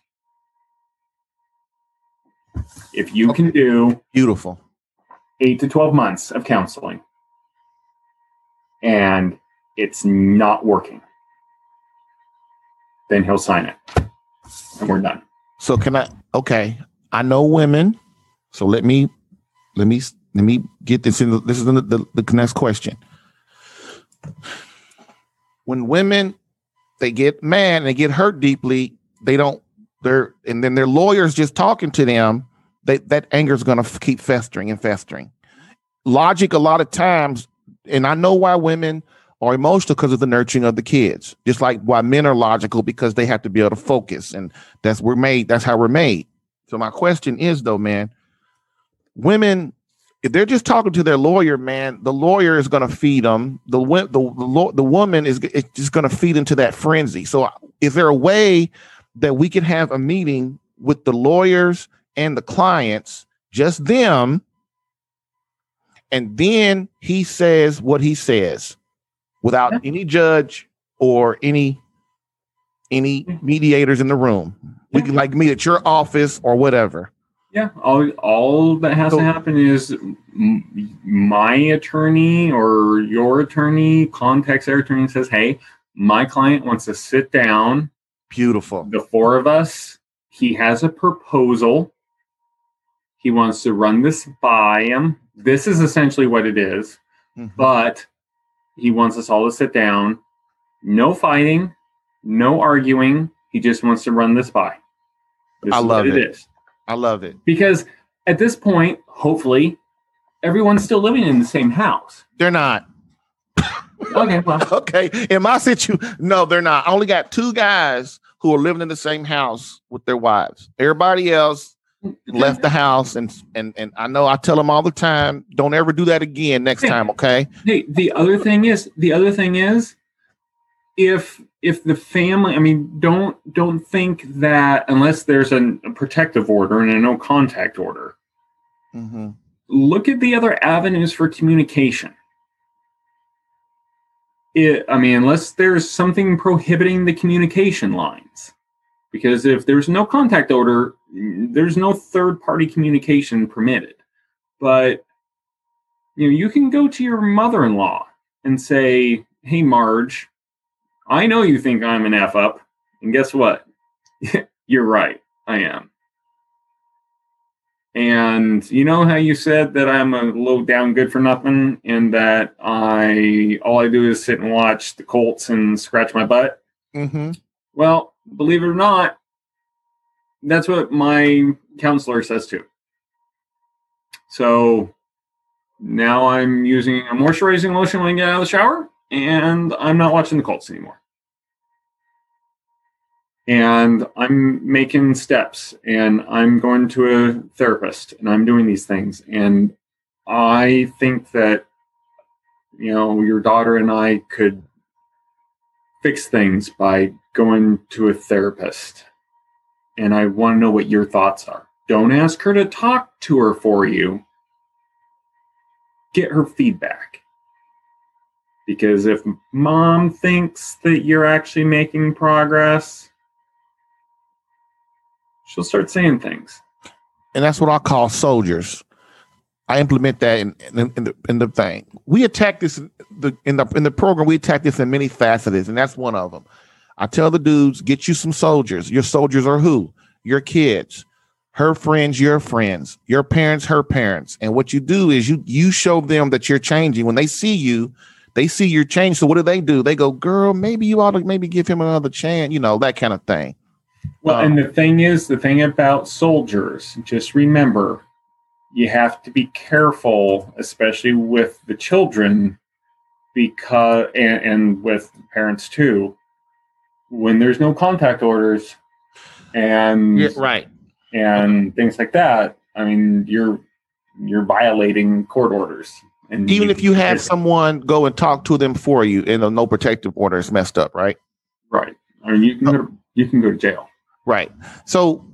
Speaker 2: If you can do
Speaker 1: beautiful.
Speaker 2: eight to 12 months of counseling and it's not working, then he'll sign it and we're done.
Speaker 1: So can I? Okay, I know women. So let me, let me, let me get this in. The, this is the, the, the next question. When women they get mad and they get hurt deeply, they don't. They're and then their lawyers just talking to them. They, that anger is going to keep festering and festering. Logic, a lot of times, and I know why women are emotional because of the nurturing of the kids. Just like why men are logical because they have to be able to focus and that's we're made. That's how we're made. So my question is though, man, women, if they're just talking to their lawyer, man, the lawyer is going to feed them. The the the, the woman is it's just going to feed into that frenzy. So is there a way that we can have a meeting with the lawyers and the clients, just them, and then he says what he says without
Speaker 2: Yeah.
Speaker 1: any judge or any any mediators in the room. We can like meet at your office or whatever.
Speaker 2: Yeah, all all that has
Speaker 1: So-
Speaker 2: to happen is m- my attorney or your attorney contacts their attorney and says, "Hey, my client wants to sit down
Speaker 1: Beautiful.
Speaker 2: the four of us. He has a proposal. He wants to run this by him. This is essentially what it is,
Speaker 1: Mhm.
Speaker 2: but he wants us all to sit down. No fighting, no arguing. He just wants to run this by. This
Speaker 1: I love it.
Speaker 2: it.
Speaker 1: I love it.
Speaker 2: Because at this point, hopefully, everyone's still living in the same house.
Speaker 1: They're not.
Speaker 2: Okay, well, (laughs)
Speaker 1: Okay. In my situation, no, they're not. I only got two guys who are living in the same house with their wives. Everybody else left the house and and and I know I tell them all the time, don't ever do that again next time, okay?
Speaker 2: Hey, the other thing is, the other thing is, if if the family, I mean, don't don't think that unless there's an, a protective order and a no contact order,
Speaker 1: Mm-hmm.
Speaker 2: look at the other avenues for communication. It, I mean, unless there's something prohibiting the communication lines, because if there's no contact order, there's no third party communication permitted. But you know, you can go to your mother in law and say, "Hey, Marge, I know you think I'm an f up, and guess what? (laughs) You're right, I am." And you know how you said that I'm a low down good for nothing and that I all I do is sit and watch the Colts and scratch my butt?
Speaker 1: Mm-hmm.
Speaker 2: Well, believe it or not, that's what my counselor says too. So now I'm using a moisturizing lotion when I get out of the shower, and I'm not watching the Colts anymore. And I'm making steps, and I'm going to a therapist, and I'm doing these things. And I think that, you know, your daughter and I could fix things by going to a therapist. And I want to know what your thoughts are. Don't ask her to talk to her for you. Get her feedback. Because if mom thinks that you're actually making progress, she'll start saying things.
Speaker 1: And that's what I call soldiers. I implement that in, in, in, the, in the thing. We attack this the, in the in the program. We attack this in many facets, and that's one of them. I tell the dudes, get you some soldiers. Your soldiers are who? Your kids, her friends, your friends, your parents, her parents. And what you do is you you show them that you're changing. When they see you, they see your change. So what do they do? They go, girl, maybe you ought to maybe give him another chance. You know that kind of thing.
Speaker 2: Well, um, and the thing is, the thing about soldiers, just remember, you have to be careful, especially with the children, because and, and with parents too, when there's no contact orders and
Speaker 1: yeah, right
Speaker 2: and things like that. I mean, you're you're violating court orders.
Speaker 1: And even if you have someone go and talk to them for you, and a no protective order is messed up, right?
Speaker 2: Right. I mean, you can go to, you can go to jail.
Speaker 1: Right. So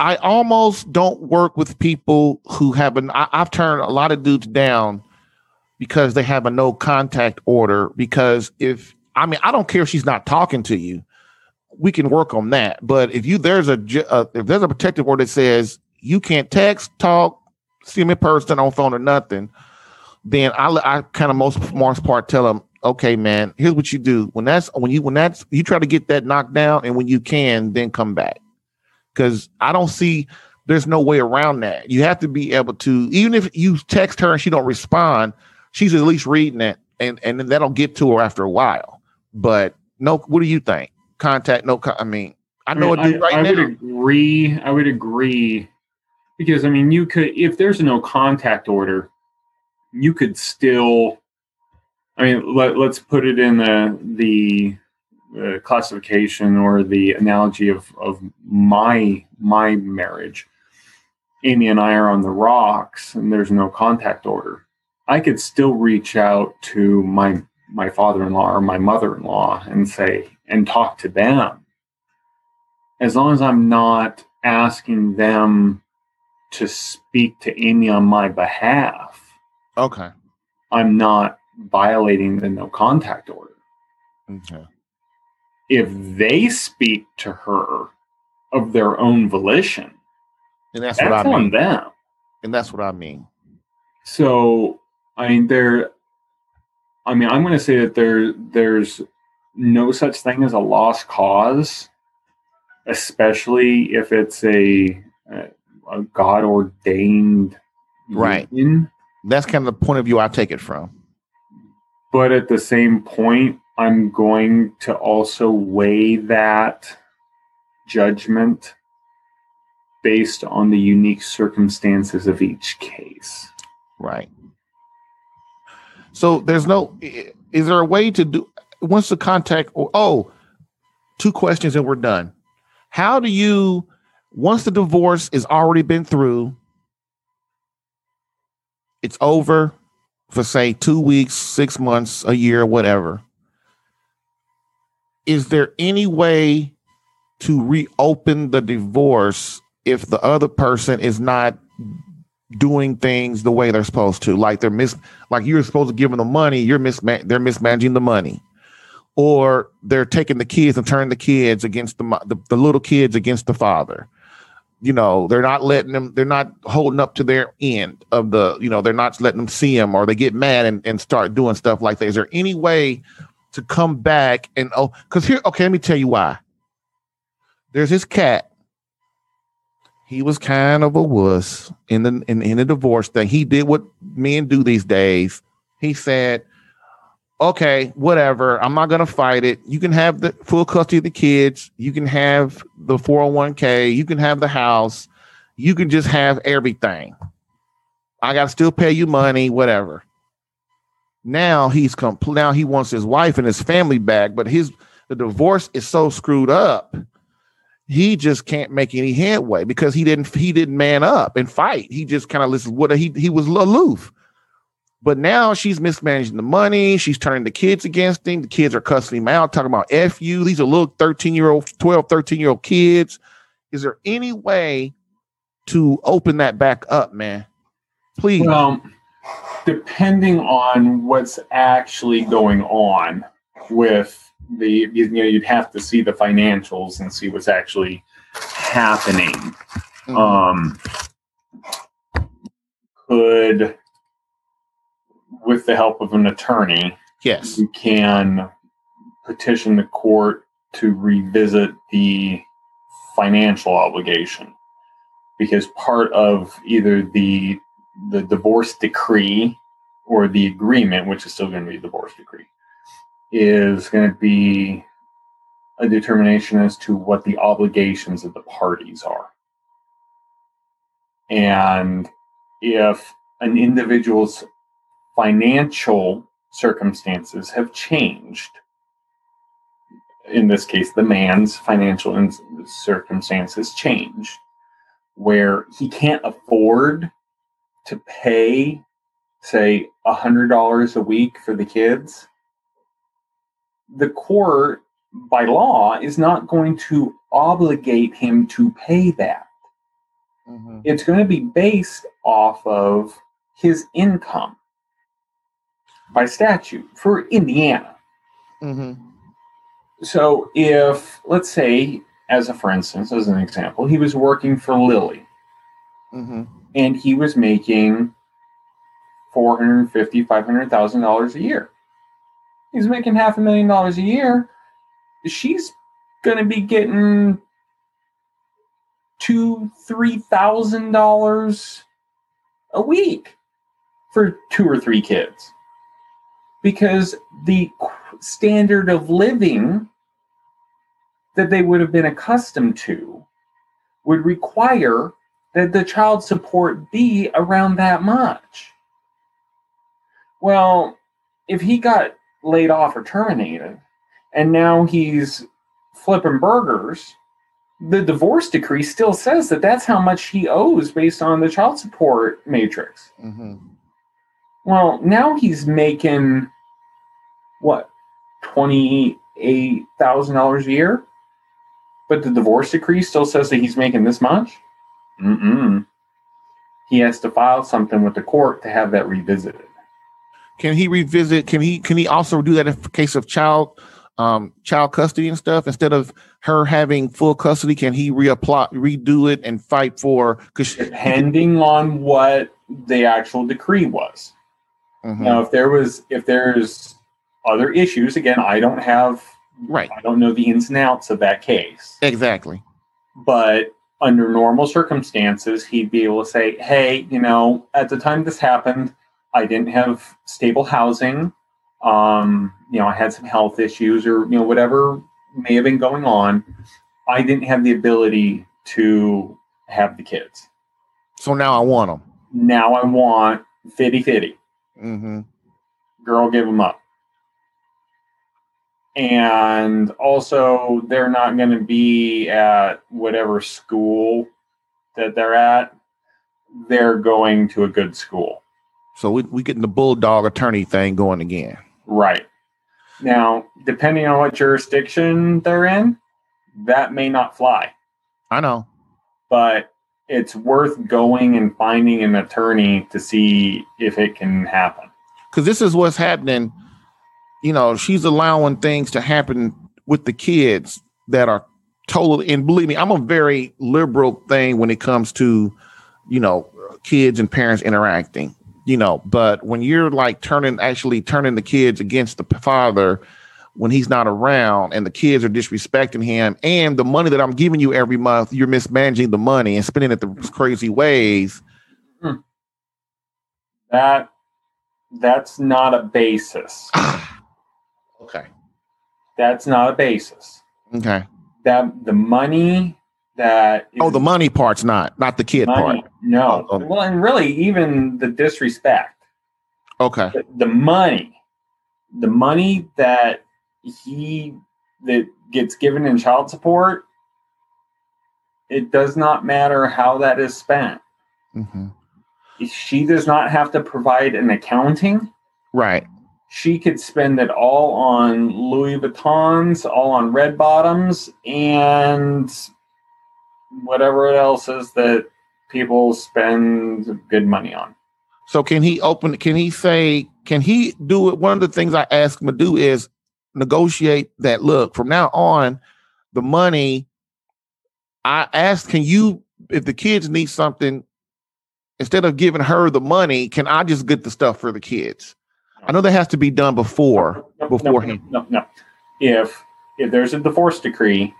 Speaker 1: I almost don't work with people who have an. I, I've turned a lot of dudes down because they have a no contact order. Because if I mean, I don't care if she's not talking to you, we can work on that. But if you there's a, a uh, if there's a protective order that says you can't text, talk, see me person on phone or nothing, then I I kind of most most part tell them, okay, man, here's what you do when that's when you when that's you try to get that knocked down, and when you can, then come back because I don't see there's no way around that. You have to be able to, even if you text her and she don't respond, she's at least reading it, and and then that'll get to her after a while. But no, what do you think? Contact, no. I mean, I know
Speaker 2: I,
Speaker 1: mean, right
Speaker 2: I, I
Speaker 1: now.
Speaker 2: would agree. I would agree because I mean, you could if there's no contact order, you could still. I mean, let, let's put it in the the uh, classification or the analogy of of my my marriage. Amy and I are on the rocks, and there's no contact order. I could still reach out to my my father-in-law or my mother-in-law and say and talk to them. As long as I'm not asking them to speak to Amy on my behalf.
Speaker 1: Okay.
Speaker 2: I'm not violating the no contact order.
Speaker 1: Okay
Speaker 2: if they speak to her of their own volition,
Speaker 1: and that's, that's what I
Speaker 2: on
Speaker 1: mean.
Speaker 2: them.
Speaker 1: And that's what I mean.
Speaker 2: So, I mean, there. I mean, I'm going to say that there there's no such thing as a lost cause, especially if it's a, a, a God ordained
Speaker 1: right. Union. That's kind of the point of view I take it from.
Speaker 2: But at the same point, I'm going to also weigh that judgment based on the unique circumstances of each case.
Speaker 1: Right. So there's no, is there a way to do, once the contact, or, oh, two questions and we're done. How do you, once the divorce is already been through, it's over for say two weeks, six months, a year, whatever is there any way to reopen the divorce if the other person is not doing things the way they're supposed to? Like they're mis like you're supposed to give them the money you're misma- they're mismanaging the money. Or they're taking the kids and turning the kids against the, the the little kids against the father. You know they're not letting them they're not holding up to their end of the you know they're not letting them see them or they get mad and, and start doing stuff like that. Is there any way to come back and oh, because here, okay, let me tell you why. There's his cat. He was kind of a wuss in the in, in the divorce thing. He did what men do these days. He said, okay, whatever. I'm not gonna fight it. You can have the full custody of the kids. You can have the 401k. You can have the house. You can just have everything. I got to still pay you money, whatever. Now he's complete. Now he wants his wife and his family back, but his the divorce is so screwed up. He just can't make any headway because he didn't he didn't man up and fight. He just kind of listened. What he he was aloof. But now she's mismanaging the money. She's turning the kids against him. The kids are cussing him out, talking about F you. These are little 13 year old, 12, 13 year old kids. Is there any way to open that back up, man? Please.
Speaker 2: Depending on what's actually going on with the, you know, you'd have to see the financials and see what's actually happening.
Speaker 1: Mhm.
Speaker 2: Um, could, with the help of an attorney,
Speaker 1: yes.
Speaker 2: you can petition the court to revisit the financial obligation because part of either the the divorce decree or the agreement which is still going to be a divorce decree is going to be a determination as to what the obligations of the parties are and if an individual's financial circumstances have changed. In this case, the man's financial circumstances changed, where he can't afford to pay, say, $100 a week for the kids. The court, by law, is not going to obligate him to pay that
Speaker 1: Mhm.
Speaker 2: it's going to be based off of his income by statute for Indiana.
Speaker 1: Mhm.
Speaker 2: So, if, let's say, as a for instance, as an example, he was working for Lilly
Speaker 1: Mhm.
Speaker 2: And he was making $450,000, $500,000 a year. He's making half a million dollars a year. She's going to be getting two, three thousand dollars a week for two or three kids because the standard of living that they would have been accustomed to would require that the child support be around that much. Well, if he got laid off or terminated and now he's flipping burgers, the divorce decree still says that that's how much he owes based on the child support matrix.
Speaker 1: Mhm.
Speaker 2: Well, now he's making what twenty eight thousand dollars a year, but the divorce decree still says that he's making this much. Mm-mm. He has to file something with the court to have that revisited.
Speaker 1: Can he revisit? Can he can he also do that in case of child um child custody and stuff instead of her having full custody? Can he reapply redo it and fight for because
Speaker 2: Depending on what the actual decree was. Now, if there was, if there's other issues, again, I don't have,
Speaker 1: right
Speaker 2: I don't know the ins and outs of that case.
Speaker 1: exactly
Speaker 2: But under normal circumstances, he'd be able to say, "Hey, you know, at the time this happened, I didn't have stable housing. Um, you know, I had some health issues, or you know, whatever may have been going on. I didn't have the ability to have the kids.
Speaker 1: so now I want them.
Speaker 2: Now I want fitty fitty."
Speaker 1: Mm-hmm.
Speaker 2: girl give them up. And also, they're not going to be at whatever school that they're at. They're going to a good school.
Speaker 1: So we we getting the bulldog attorney thing going again.
Speaker 2: Right. Now, depending on what jurisdiction they're in, that may not fly,
Speaker 1: I know.
Speaker 2: but it's worth going and finding an attorney to see if it can happen.
Speaker 1: because this is what's happening. You know, she's allowing things to happen with the kids that are totally. And believe me, I'm a very liberal thing when it comes to, you know, kids and parents interacting. You know, but when you're like turning, actually turning the kids against the father when he's not around, and the kids are disrespecting him, and the money that I'm giving you every month, you're mismanaging the money and spending it the crazy ways. Hmm.
Speaker 2: That that's not a basis. (sighs) (sighs)
Speaker 1: okay.
Speaker 2: That's not a basis.
Speaker 1: Okay.
Speaker 2: that the money that
Speaker 1: Oh, the money part's not, not the kid
Speaker 2: money-
Speaker 1: part.
Speaker 2: No.
Speaker 1: Oh.
Speaker 2: Well, and really, even the disrespect,
Speaker 1: Okay.
Speaker 2: the, the money, the money that he that gets given in child support, it does not matter how that is spent.
Speaker 1: hmm
Speaker 2: She does not have to provide an accounting.
Speaker 1: Right.
Speaker 2: She could spend it all on Louis Vuittons, all on red bottoms, and whatever else is that people spend good money on.
Speaker 1: So can he open? Can he say? Can he do it? One of the things I ask him to do is negotiate that. Look, from now on, the money. I asked, can you, if the kids need something, instead of giving her the money, can I just get the stuff for the kids? I know that has to be done before.
Speaker 2: No,
Speaker 1: beforehand.
Speaker 2: No, no, no. If if there's a divorce decree,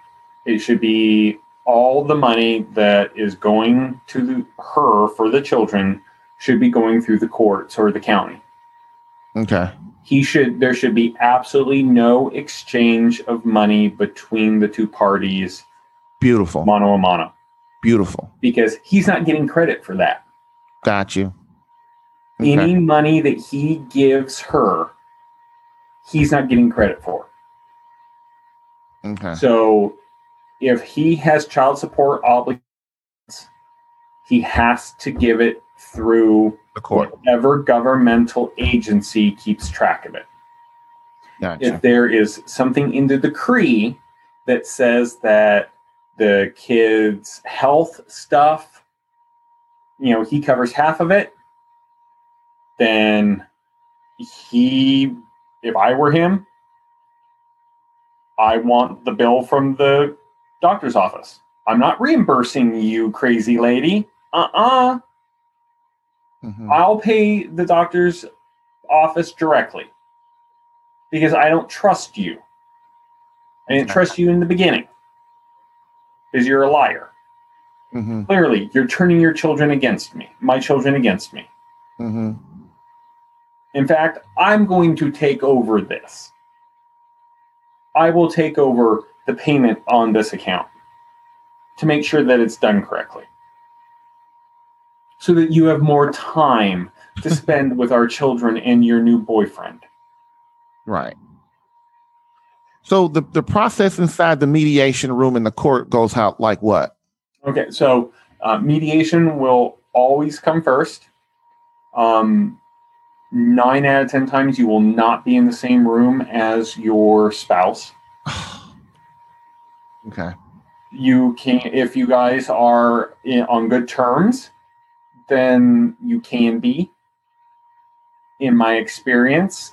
Speaker 2: it should be all the money that is going to her for the children should be going through the courts or the county.
Speaker 1: Okay.
Speaker 2: He should there should be absolutely no exchange of money between the two parties,
Speaker 1: Beautiful.
Speaker 2: mano a mano,
Speaker 1: Beautiful.
Speaker 2: because he's not getting credit for that.
Speaker 1: Got you. Okay.
Speaker 2: Any money that he gives her, he's not getting credit for.
Speaker 1: Okay.
Speaker 2: So if he has child support obligations, he has to give it through
Speaker 1: The court.
Speaker 2: whatever governmental agency keeps track of it.
Speaker 1: Gotcha.
Speaker 2: If there is something in the decree that says that the kid's health stuff, you know, he covers half of it, then he, if I were him, I want the bill from the doctor's office. I'm not reimbursing you, crazy lady. Uh uh
Speaker 1: Mhm.
Speaker 2: I'll pay the doctor's office directly because I don't trust you. I didn't trust you in the beginning because you're a liar.
Speaker 1: Mhm.
Speaker 2: Clearly, you're turning your children against me, my children against me.
Speaker 1: Mhm.
Speaker 2: In fact, I'm going to take over this. I will take over the payment on this account to make sure that it's done correctly. So that you have more time to (laughs) spend with our children and your new boyfriend.
Speaker 1: Right. So the, the process inside the mediation room in the court goes out like what?
Speaker 2: Okay, so uh, mediation will always come first. Um, nine out of ten times, you will not be in the same room as your spouse. (sighs)
Speaker 1: Okay.
Speaker 2: you can if you guys are in, on good terms then you can be in my experience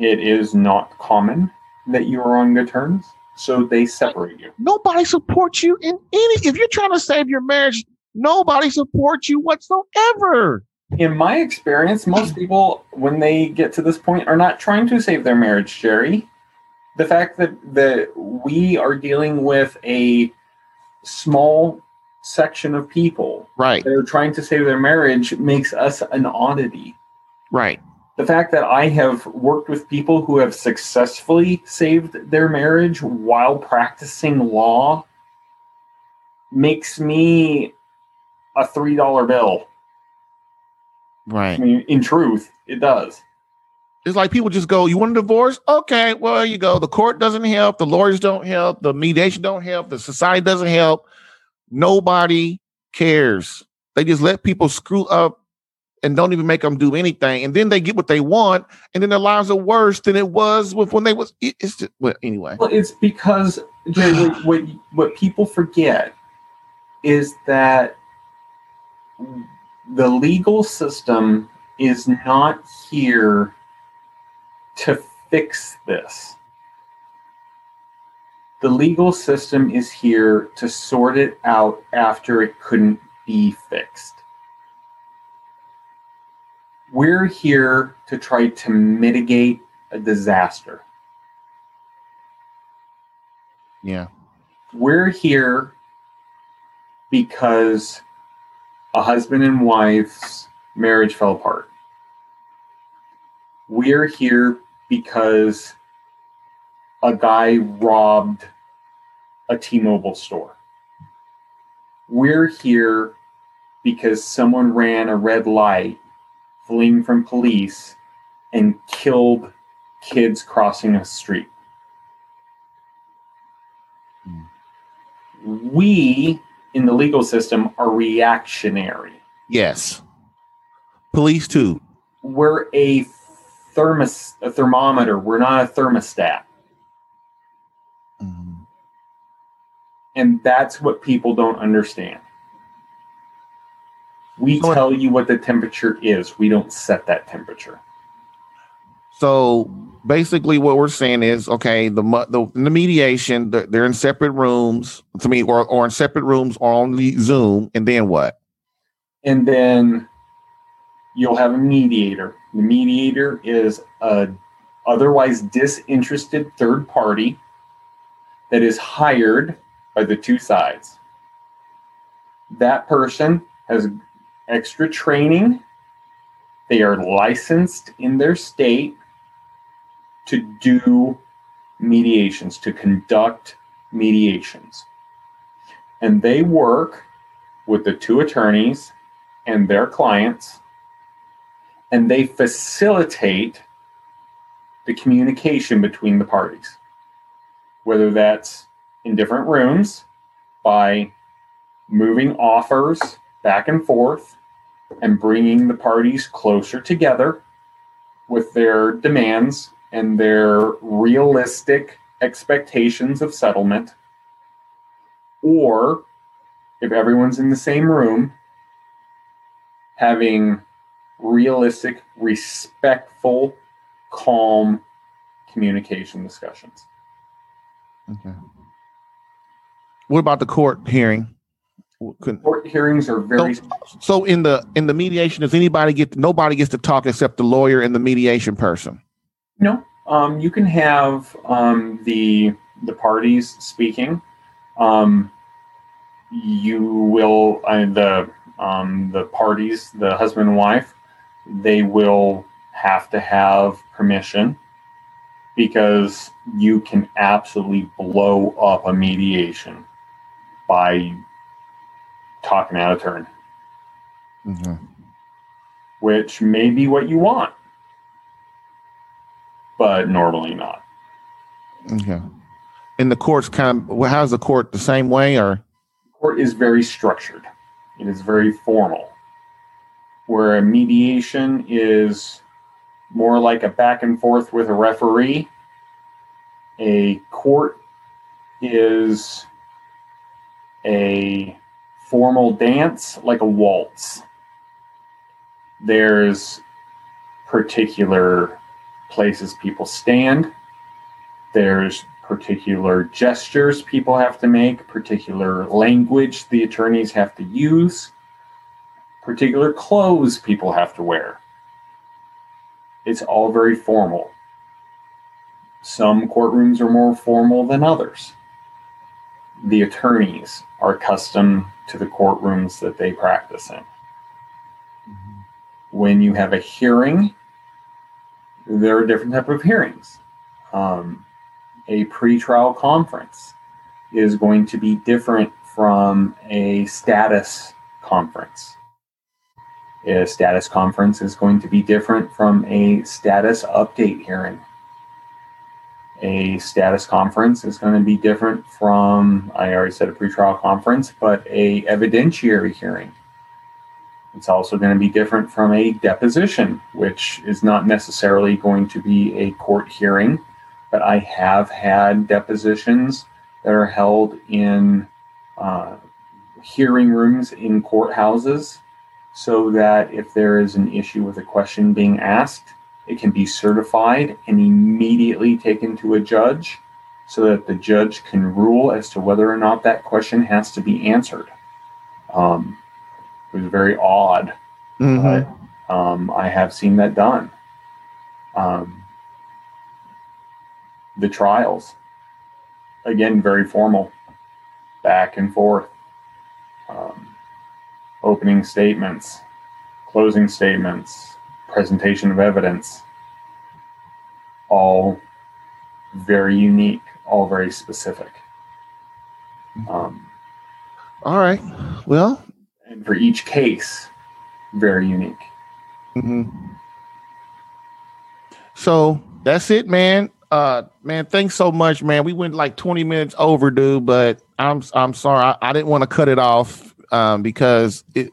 Speaker 2: it is not common that you are on good terms so they separate you
Speaker 1: Nobody supports you in any if you're trying to save your marriage, nobody supports you whatsoever.
Speaker 2: In my experience most people when they get to this point are not trying to save their marriage jerry the fact that that we are dealing with a small section of people
Speaker 1: Right.
Speaker 2: that are trying to save their marriage makes us an oddity
Speaker 1: Right.
Speaker 2: the fact that I have worked with people who have successfully saved their marriage while practicing law makes me a three dollar bill. I
Speaker 1: Right.
Speaker 2: mean, in truth, it does.
Speaker 1: It's like people just go, You want a divorce? Okay, well, you go. The court doesn't help, the lawyers don't help, the mediation don't help, the society doesn't help. Nobody cares. They just let people screw up and don't even make them do anything. And then they get what they want, and then their lives are worse than it was with when they was it- it's just well, anyway.
Speaker 2: Well, it's because Jay, what, what what people forget is that the legal system is not here to fix this. The legal system is here to sort it out after it couldn't be fixed. We're here to try to mitigate a disaster.
Speaker 1: Yeah.
Speaker 2: We're here because a husband and wife's marriage fell apart. We're here because a guy robbed a T Mobile store. We're here because someone ran a red light, fleeing from police, and killed kids crossing a street. Hmm. We in the legal system are reactionary.
Speaker 1: Yes. Police too.
Speaker 2: We're a thermos a thermometer. We're not a thermostat.
Speaker 1: Mhm.
Speaker 2: And that's what people don't understand. We tell you what the temperature is. We don't set that temperature.
Speaker 1: So basically, what we're saying is, okay, the the, the mediation, they're, they're in separate rooms to me, or or in separate rooms or on Zoom, and then what?
Speaker 2: And then you'll have a mediator. The mediator is a otherwise disinterested third party that is hired by the two sides. That person has extra training. They are licensed in their state to do mediations, to conduct mediations. And they work with the two attorneys and their clients, and they facilitate the communication between the parties, whether that's in different rooms by moving offers back and forth and bringing the parties closer together with their demands and their realistic expectations of settlement, or if everyone's in the same room, having realistic, respectful, calm communication discussions.
Speaker 1: Okay. What about the court hearing?
Speaker 2: Court hearings are very
Speaker 1: So in the in the mediation, does anybody get nobody gets to talk except the lawyer and the mediation person?
Speaker 2: No. Um, you can have um, the the parties speaking. Um, you will uh, the um, the parties, the husband and wife, they will have to have permission because you can absolutely blow up a mediation by talking out of turn,
Speaker 1: Okay.
Speaker 2: which may be what you want, but normally not.
Speaker 1: Okay. And the court's kind of well, how's the court the same way or
Speaker 2: court is very structured. It is very formal. Where a mediation is more like a back and forth with a referee, a court is a formal dance like a waltz. There's particular places people stand. There's particular gestures people have to make, particular language the attorneys have to use, particular clothes people have to wear. It's all very formal. Some courtrooms are more formal than others. The attorneys are accustomed to the courtrooms that they practice in. Mm-hmm. When you have a hearing, there are different type of hearings. Um, a pretrial conference is going to be different from a status conference. A status conference is going to be different from a status update hearing. A status conference is going to be different from, I already said a pretrial conference, but a evidentiary hearing. It's also going to be different from a deposition, which is not necessarily going to be a court hearing but I have had depositions that are held in uh, hearing rooms in courthouses so that if there is an issue with a question being asked, it can be certified and immediately taken to a judge so that the judge can rule as to whether or not that question has to be answered. Um, it was very odd
Speaker 1: Mhm.
Speaker 2: but um, I have seen that done. Um, the trials, again, very formal, back and forth. Um, opening statements, closing statements, presentation of evidence, all very unique, all very specific. Um,
Speaker 1: All right. Well,
Speaker 2: and for each case, very unique.
Speaker 1: hmm So that's it, man. Uh, man, thanks so much, man. We went like 20 minutes overdue, but I'm I'm sorry. I, I didn't want to cut it off um, because it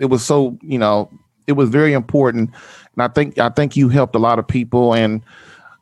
Speaker 1: it was so you know it was very important, and I think I think you helped a lot of people, and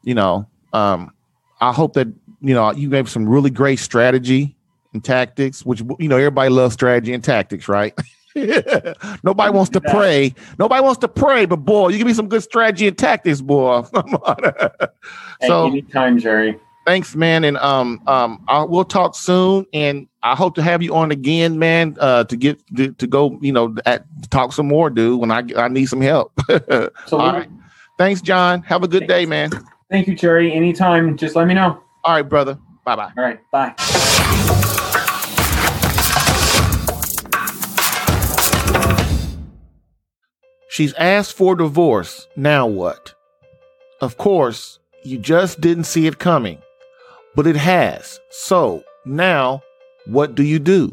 Speaker 1: you know um, I hope that you know you gave some really great strategy and tactics, which you know everybody loves strategy and tactics, right? (laughs) Nobody wants to pray. Nobody wants to pray, but boy, you give me some good strategy and tactics, boy. (laughs)
Speaker 2: so anytime, Jerry.
Speaker 1: Thanks, man, and um um I, we'll talk soon, and I hope to have you on again, man, uh, to get to, to go, you know, at, talk some more, dude. When I I need some help. (laughs) All right. Thanks, John. Have a good Thanks. day, man.
Speaker 2: Thank you, Jerry. Anytime, just let me know.
Speaker 1: All right, brother. Bye bye.
Speaker 2: All right, bye.
Speaker 1: She's asked for divorce. Now what? Of course, you just didn't see it coming, but it has. So now, what do you do?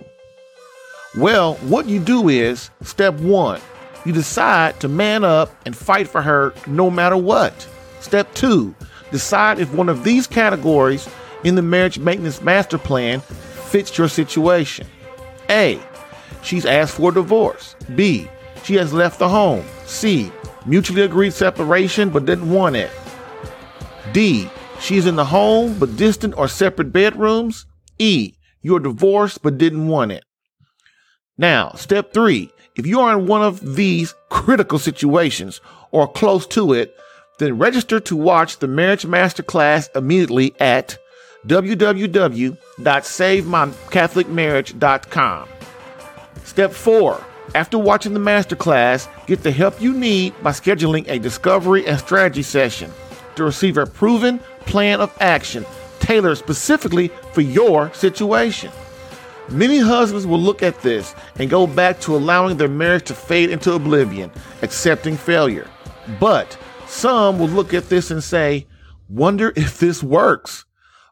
Speaker 1: Well, what you do is step one, you decide to man up and fight for her no matter what. Step two, decide if one of these categories in the marriage maintenance master plan fits your situation. A, she's asked for divorce. B, she has left the home. C. Mutually agreed separation but didn't want it. D. She's in the home but distant or separate bedrooms. E. You're divorced but didn't want it. Now, step three. If you are in one of these critical situations or close to it, then register to watch the Marriage Masterclass immediately at www.savemycatholicmarriage.com. Step four. After watching the masterclass, get the help you need by scheduling a discovery and strategy session to receive a proven plan of action tailored specifically for your situation. Many husbands will look at this and go back to allowing their marriage to fade into oblivion, accepting failure. But some will look at this and say, wonder if this works.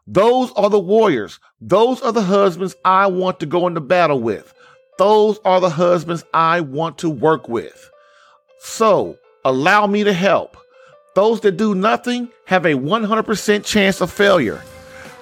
Speaker 1: Those are the warriors. Those are the husbands I want to go into battle with. Those are the husbands I want to work with. So allow me to help. Those that do nothing have a 100% chance of failure.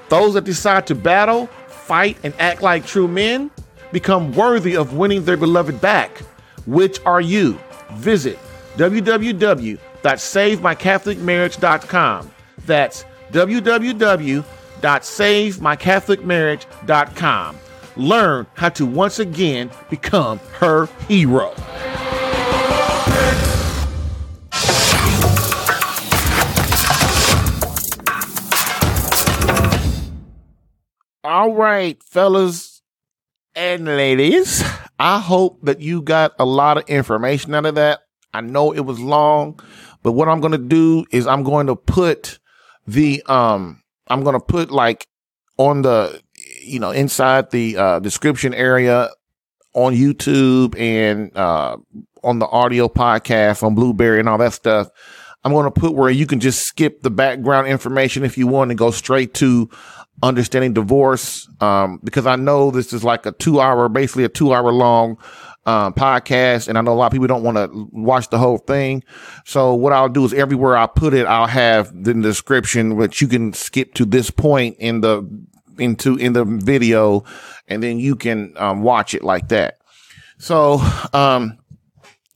Speaker 1: Those that decide to battle, fight, and act like true men become worthy of winning their beloved back. Which are you? Visit www.savemycatholicmarriage.com. That's www.savemycatholicmarriage.com learn how to once again become her hero. All right, fellas and ladies, I hope that you got a lot of information out of that. I know it was long, but what I'm going to do is I'm going to put the um I'm going to put like on the you know, inside the uh, description area on YouTube and uh, on the audio podcast on Blubrry and all that stuff. I'm going to put where you can just skip the background information if you want and go straight to understanding divorce. Um, because I know this is like a two hour, basically a two hour long um, podcast, and I know a lot of people don't want to watch the whole thing. So what I'll do is everywhere I put it, I'll have the description, which you can skip to this point in the into in the video and then you can um, watch it like that. So, um,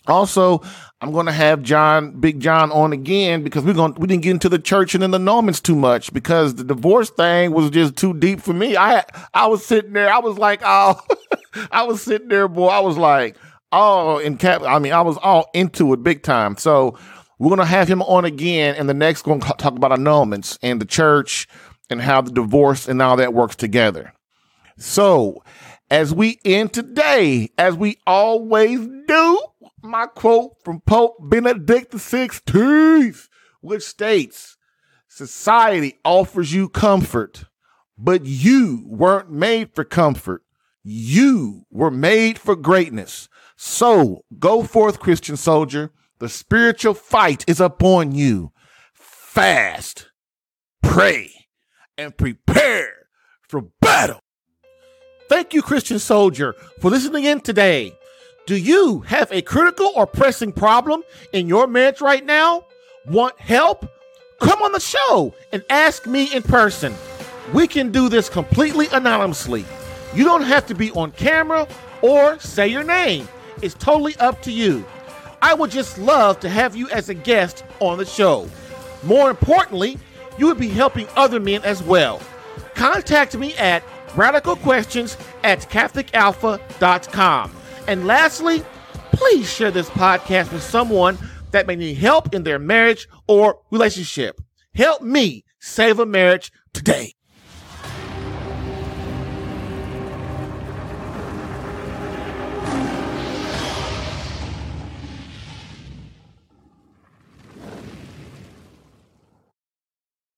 Speaker 1: also, I'm going to have John, Big John, on again because we're gonna We didn't get into the church and annulments too much because the divorce thing was just too deep for me. I I was sitting there. I was like, oh, (laughs) I was sitting there, boy. I was like, oh, in cap. I mean, I was all into it big time. So we're going to have him on again, and the next going talk about annulments and the church and how the divorce and all that works together. So, as we end today, as we always do, my quote from Pope Benedict XVI, which states, Society offers you comfort, but you weren't made for comfort. You were made for greatness. So go forth, Christian soldier. The spiritual fight is upon you. Fast, pray, and prepare for battle. Thank you, Christian Soldier, for listening in today. Do you have a critical or pressing problem in your marriage right now? Want help? Come on the show and ask me in person. We can do this completely anonymously. You don't have to be on camera or say your name. It's totally up to you. I would just love to have you as a guest on the show. More importantly, you would be helping other men as well. Contact me at radicalquestions at catholicalpha.com. And lastly, please share this podcast with someone that may need help in their marriage or relationship. Help me save a marriage today.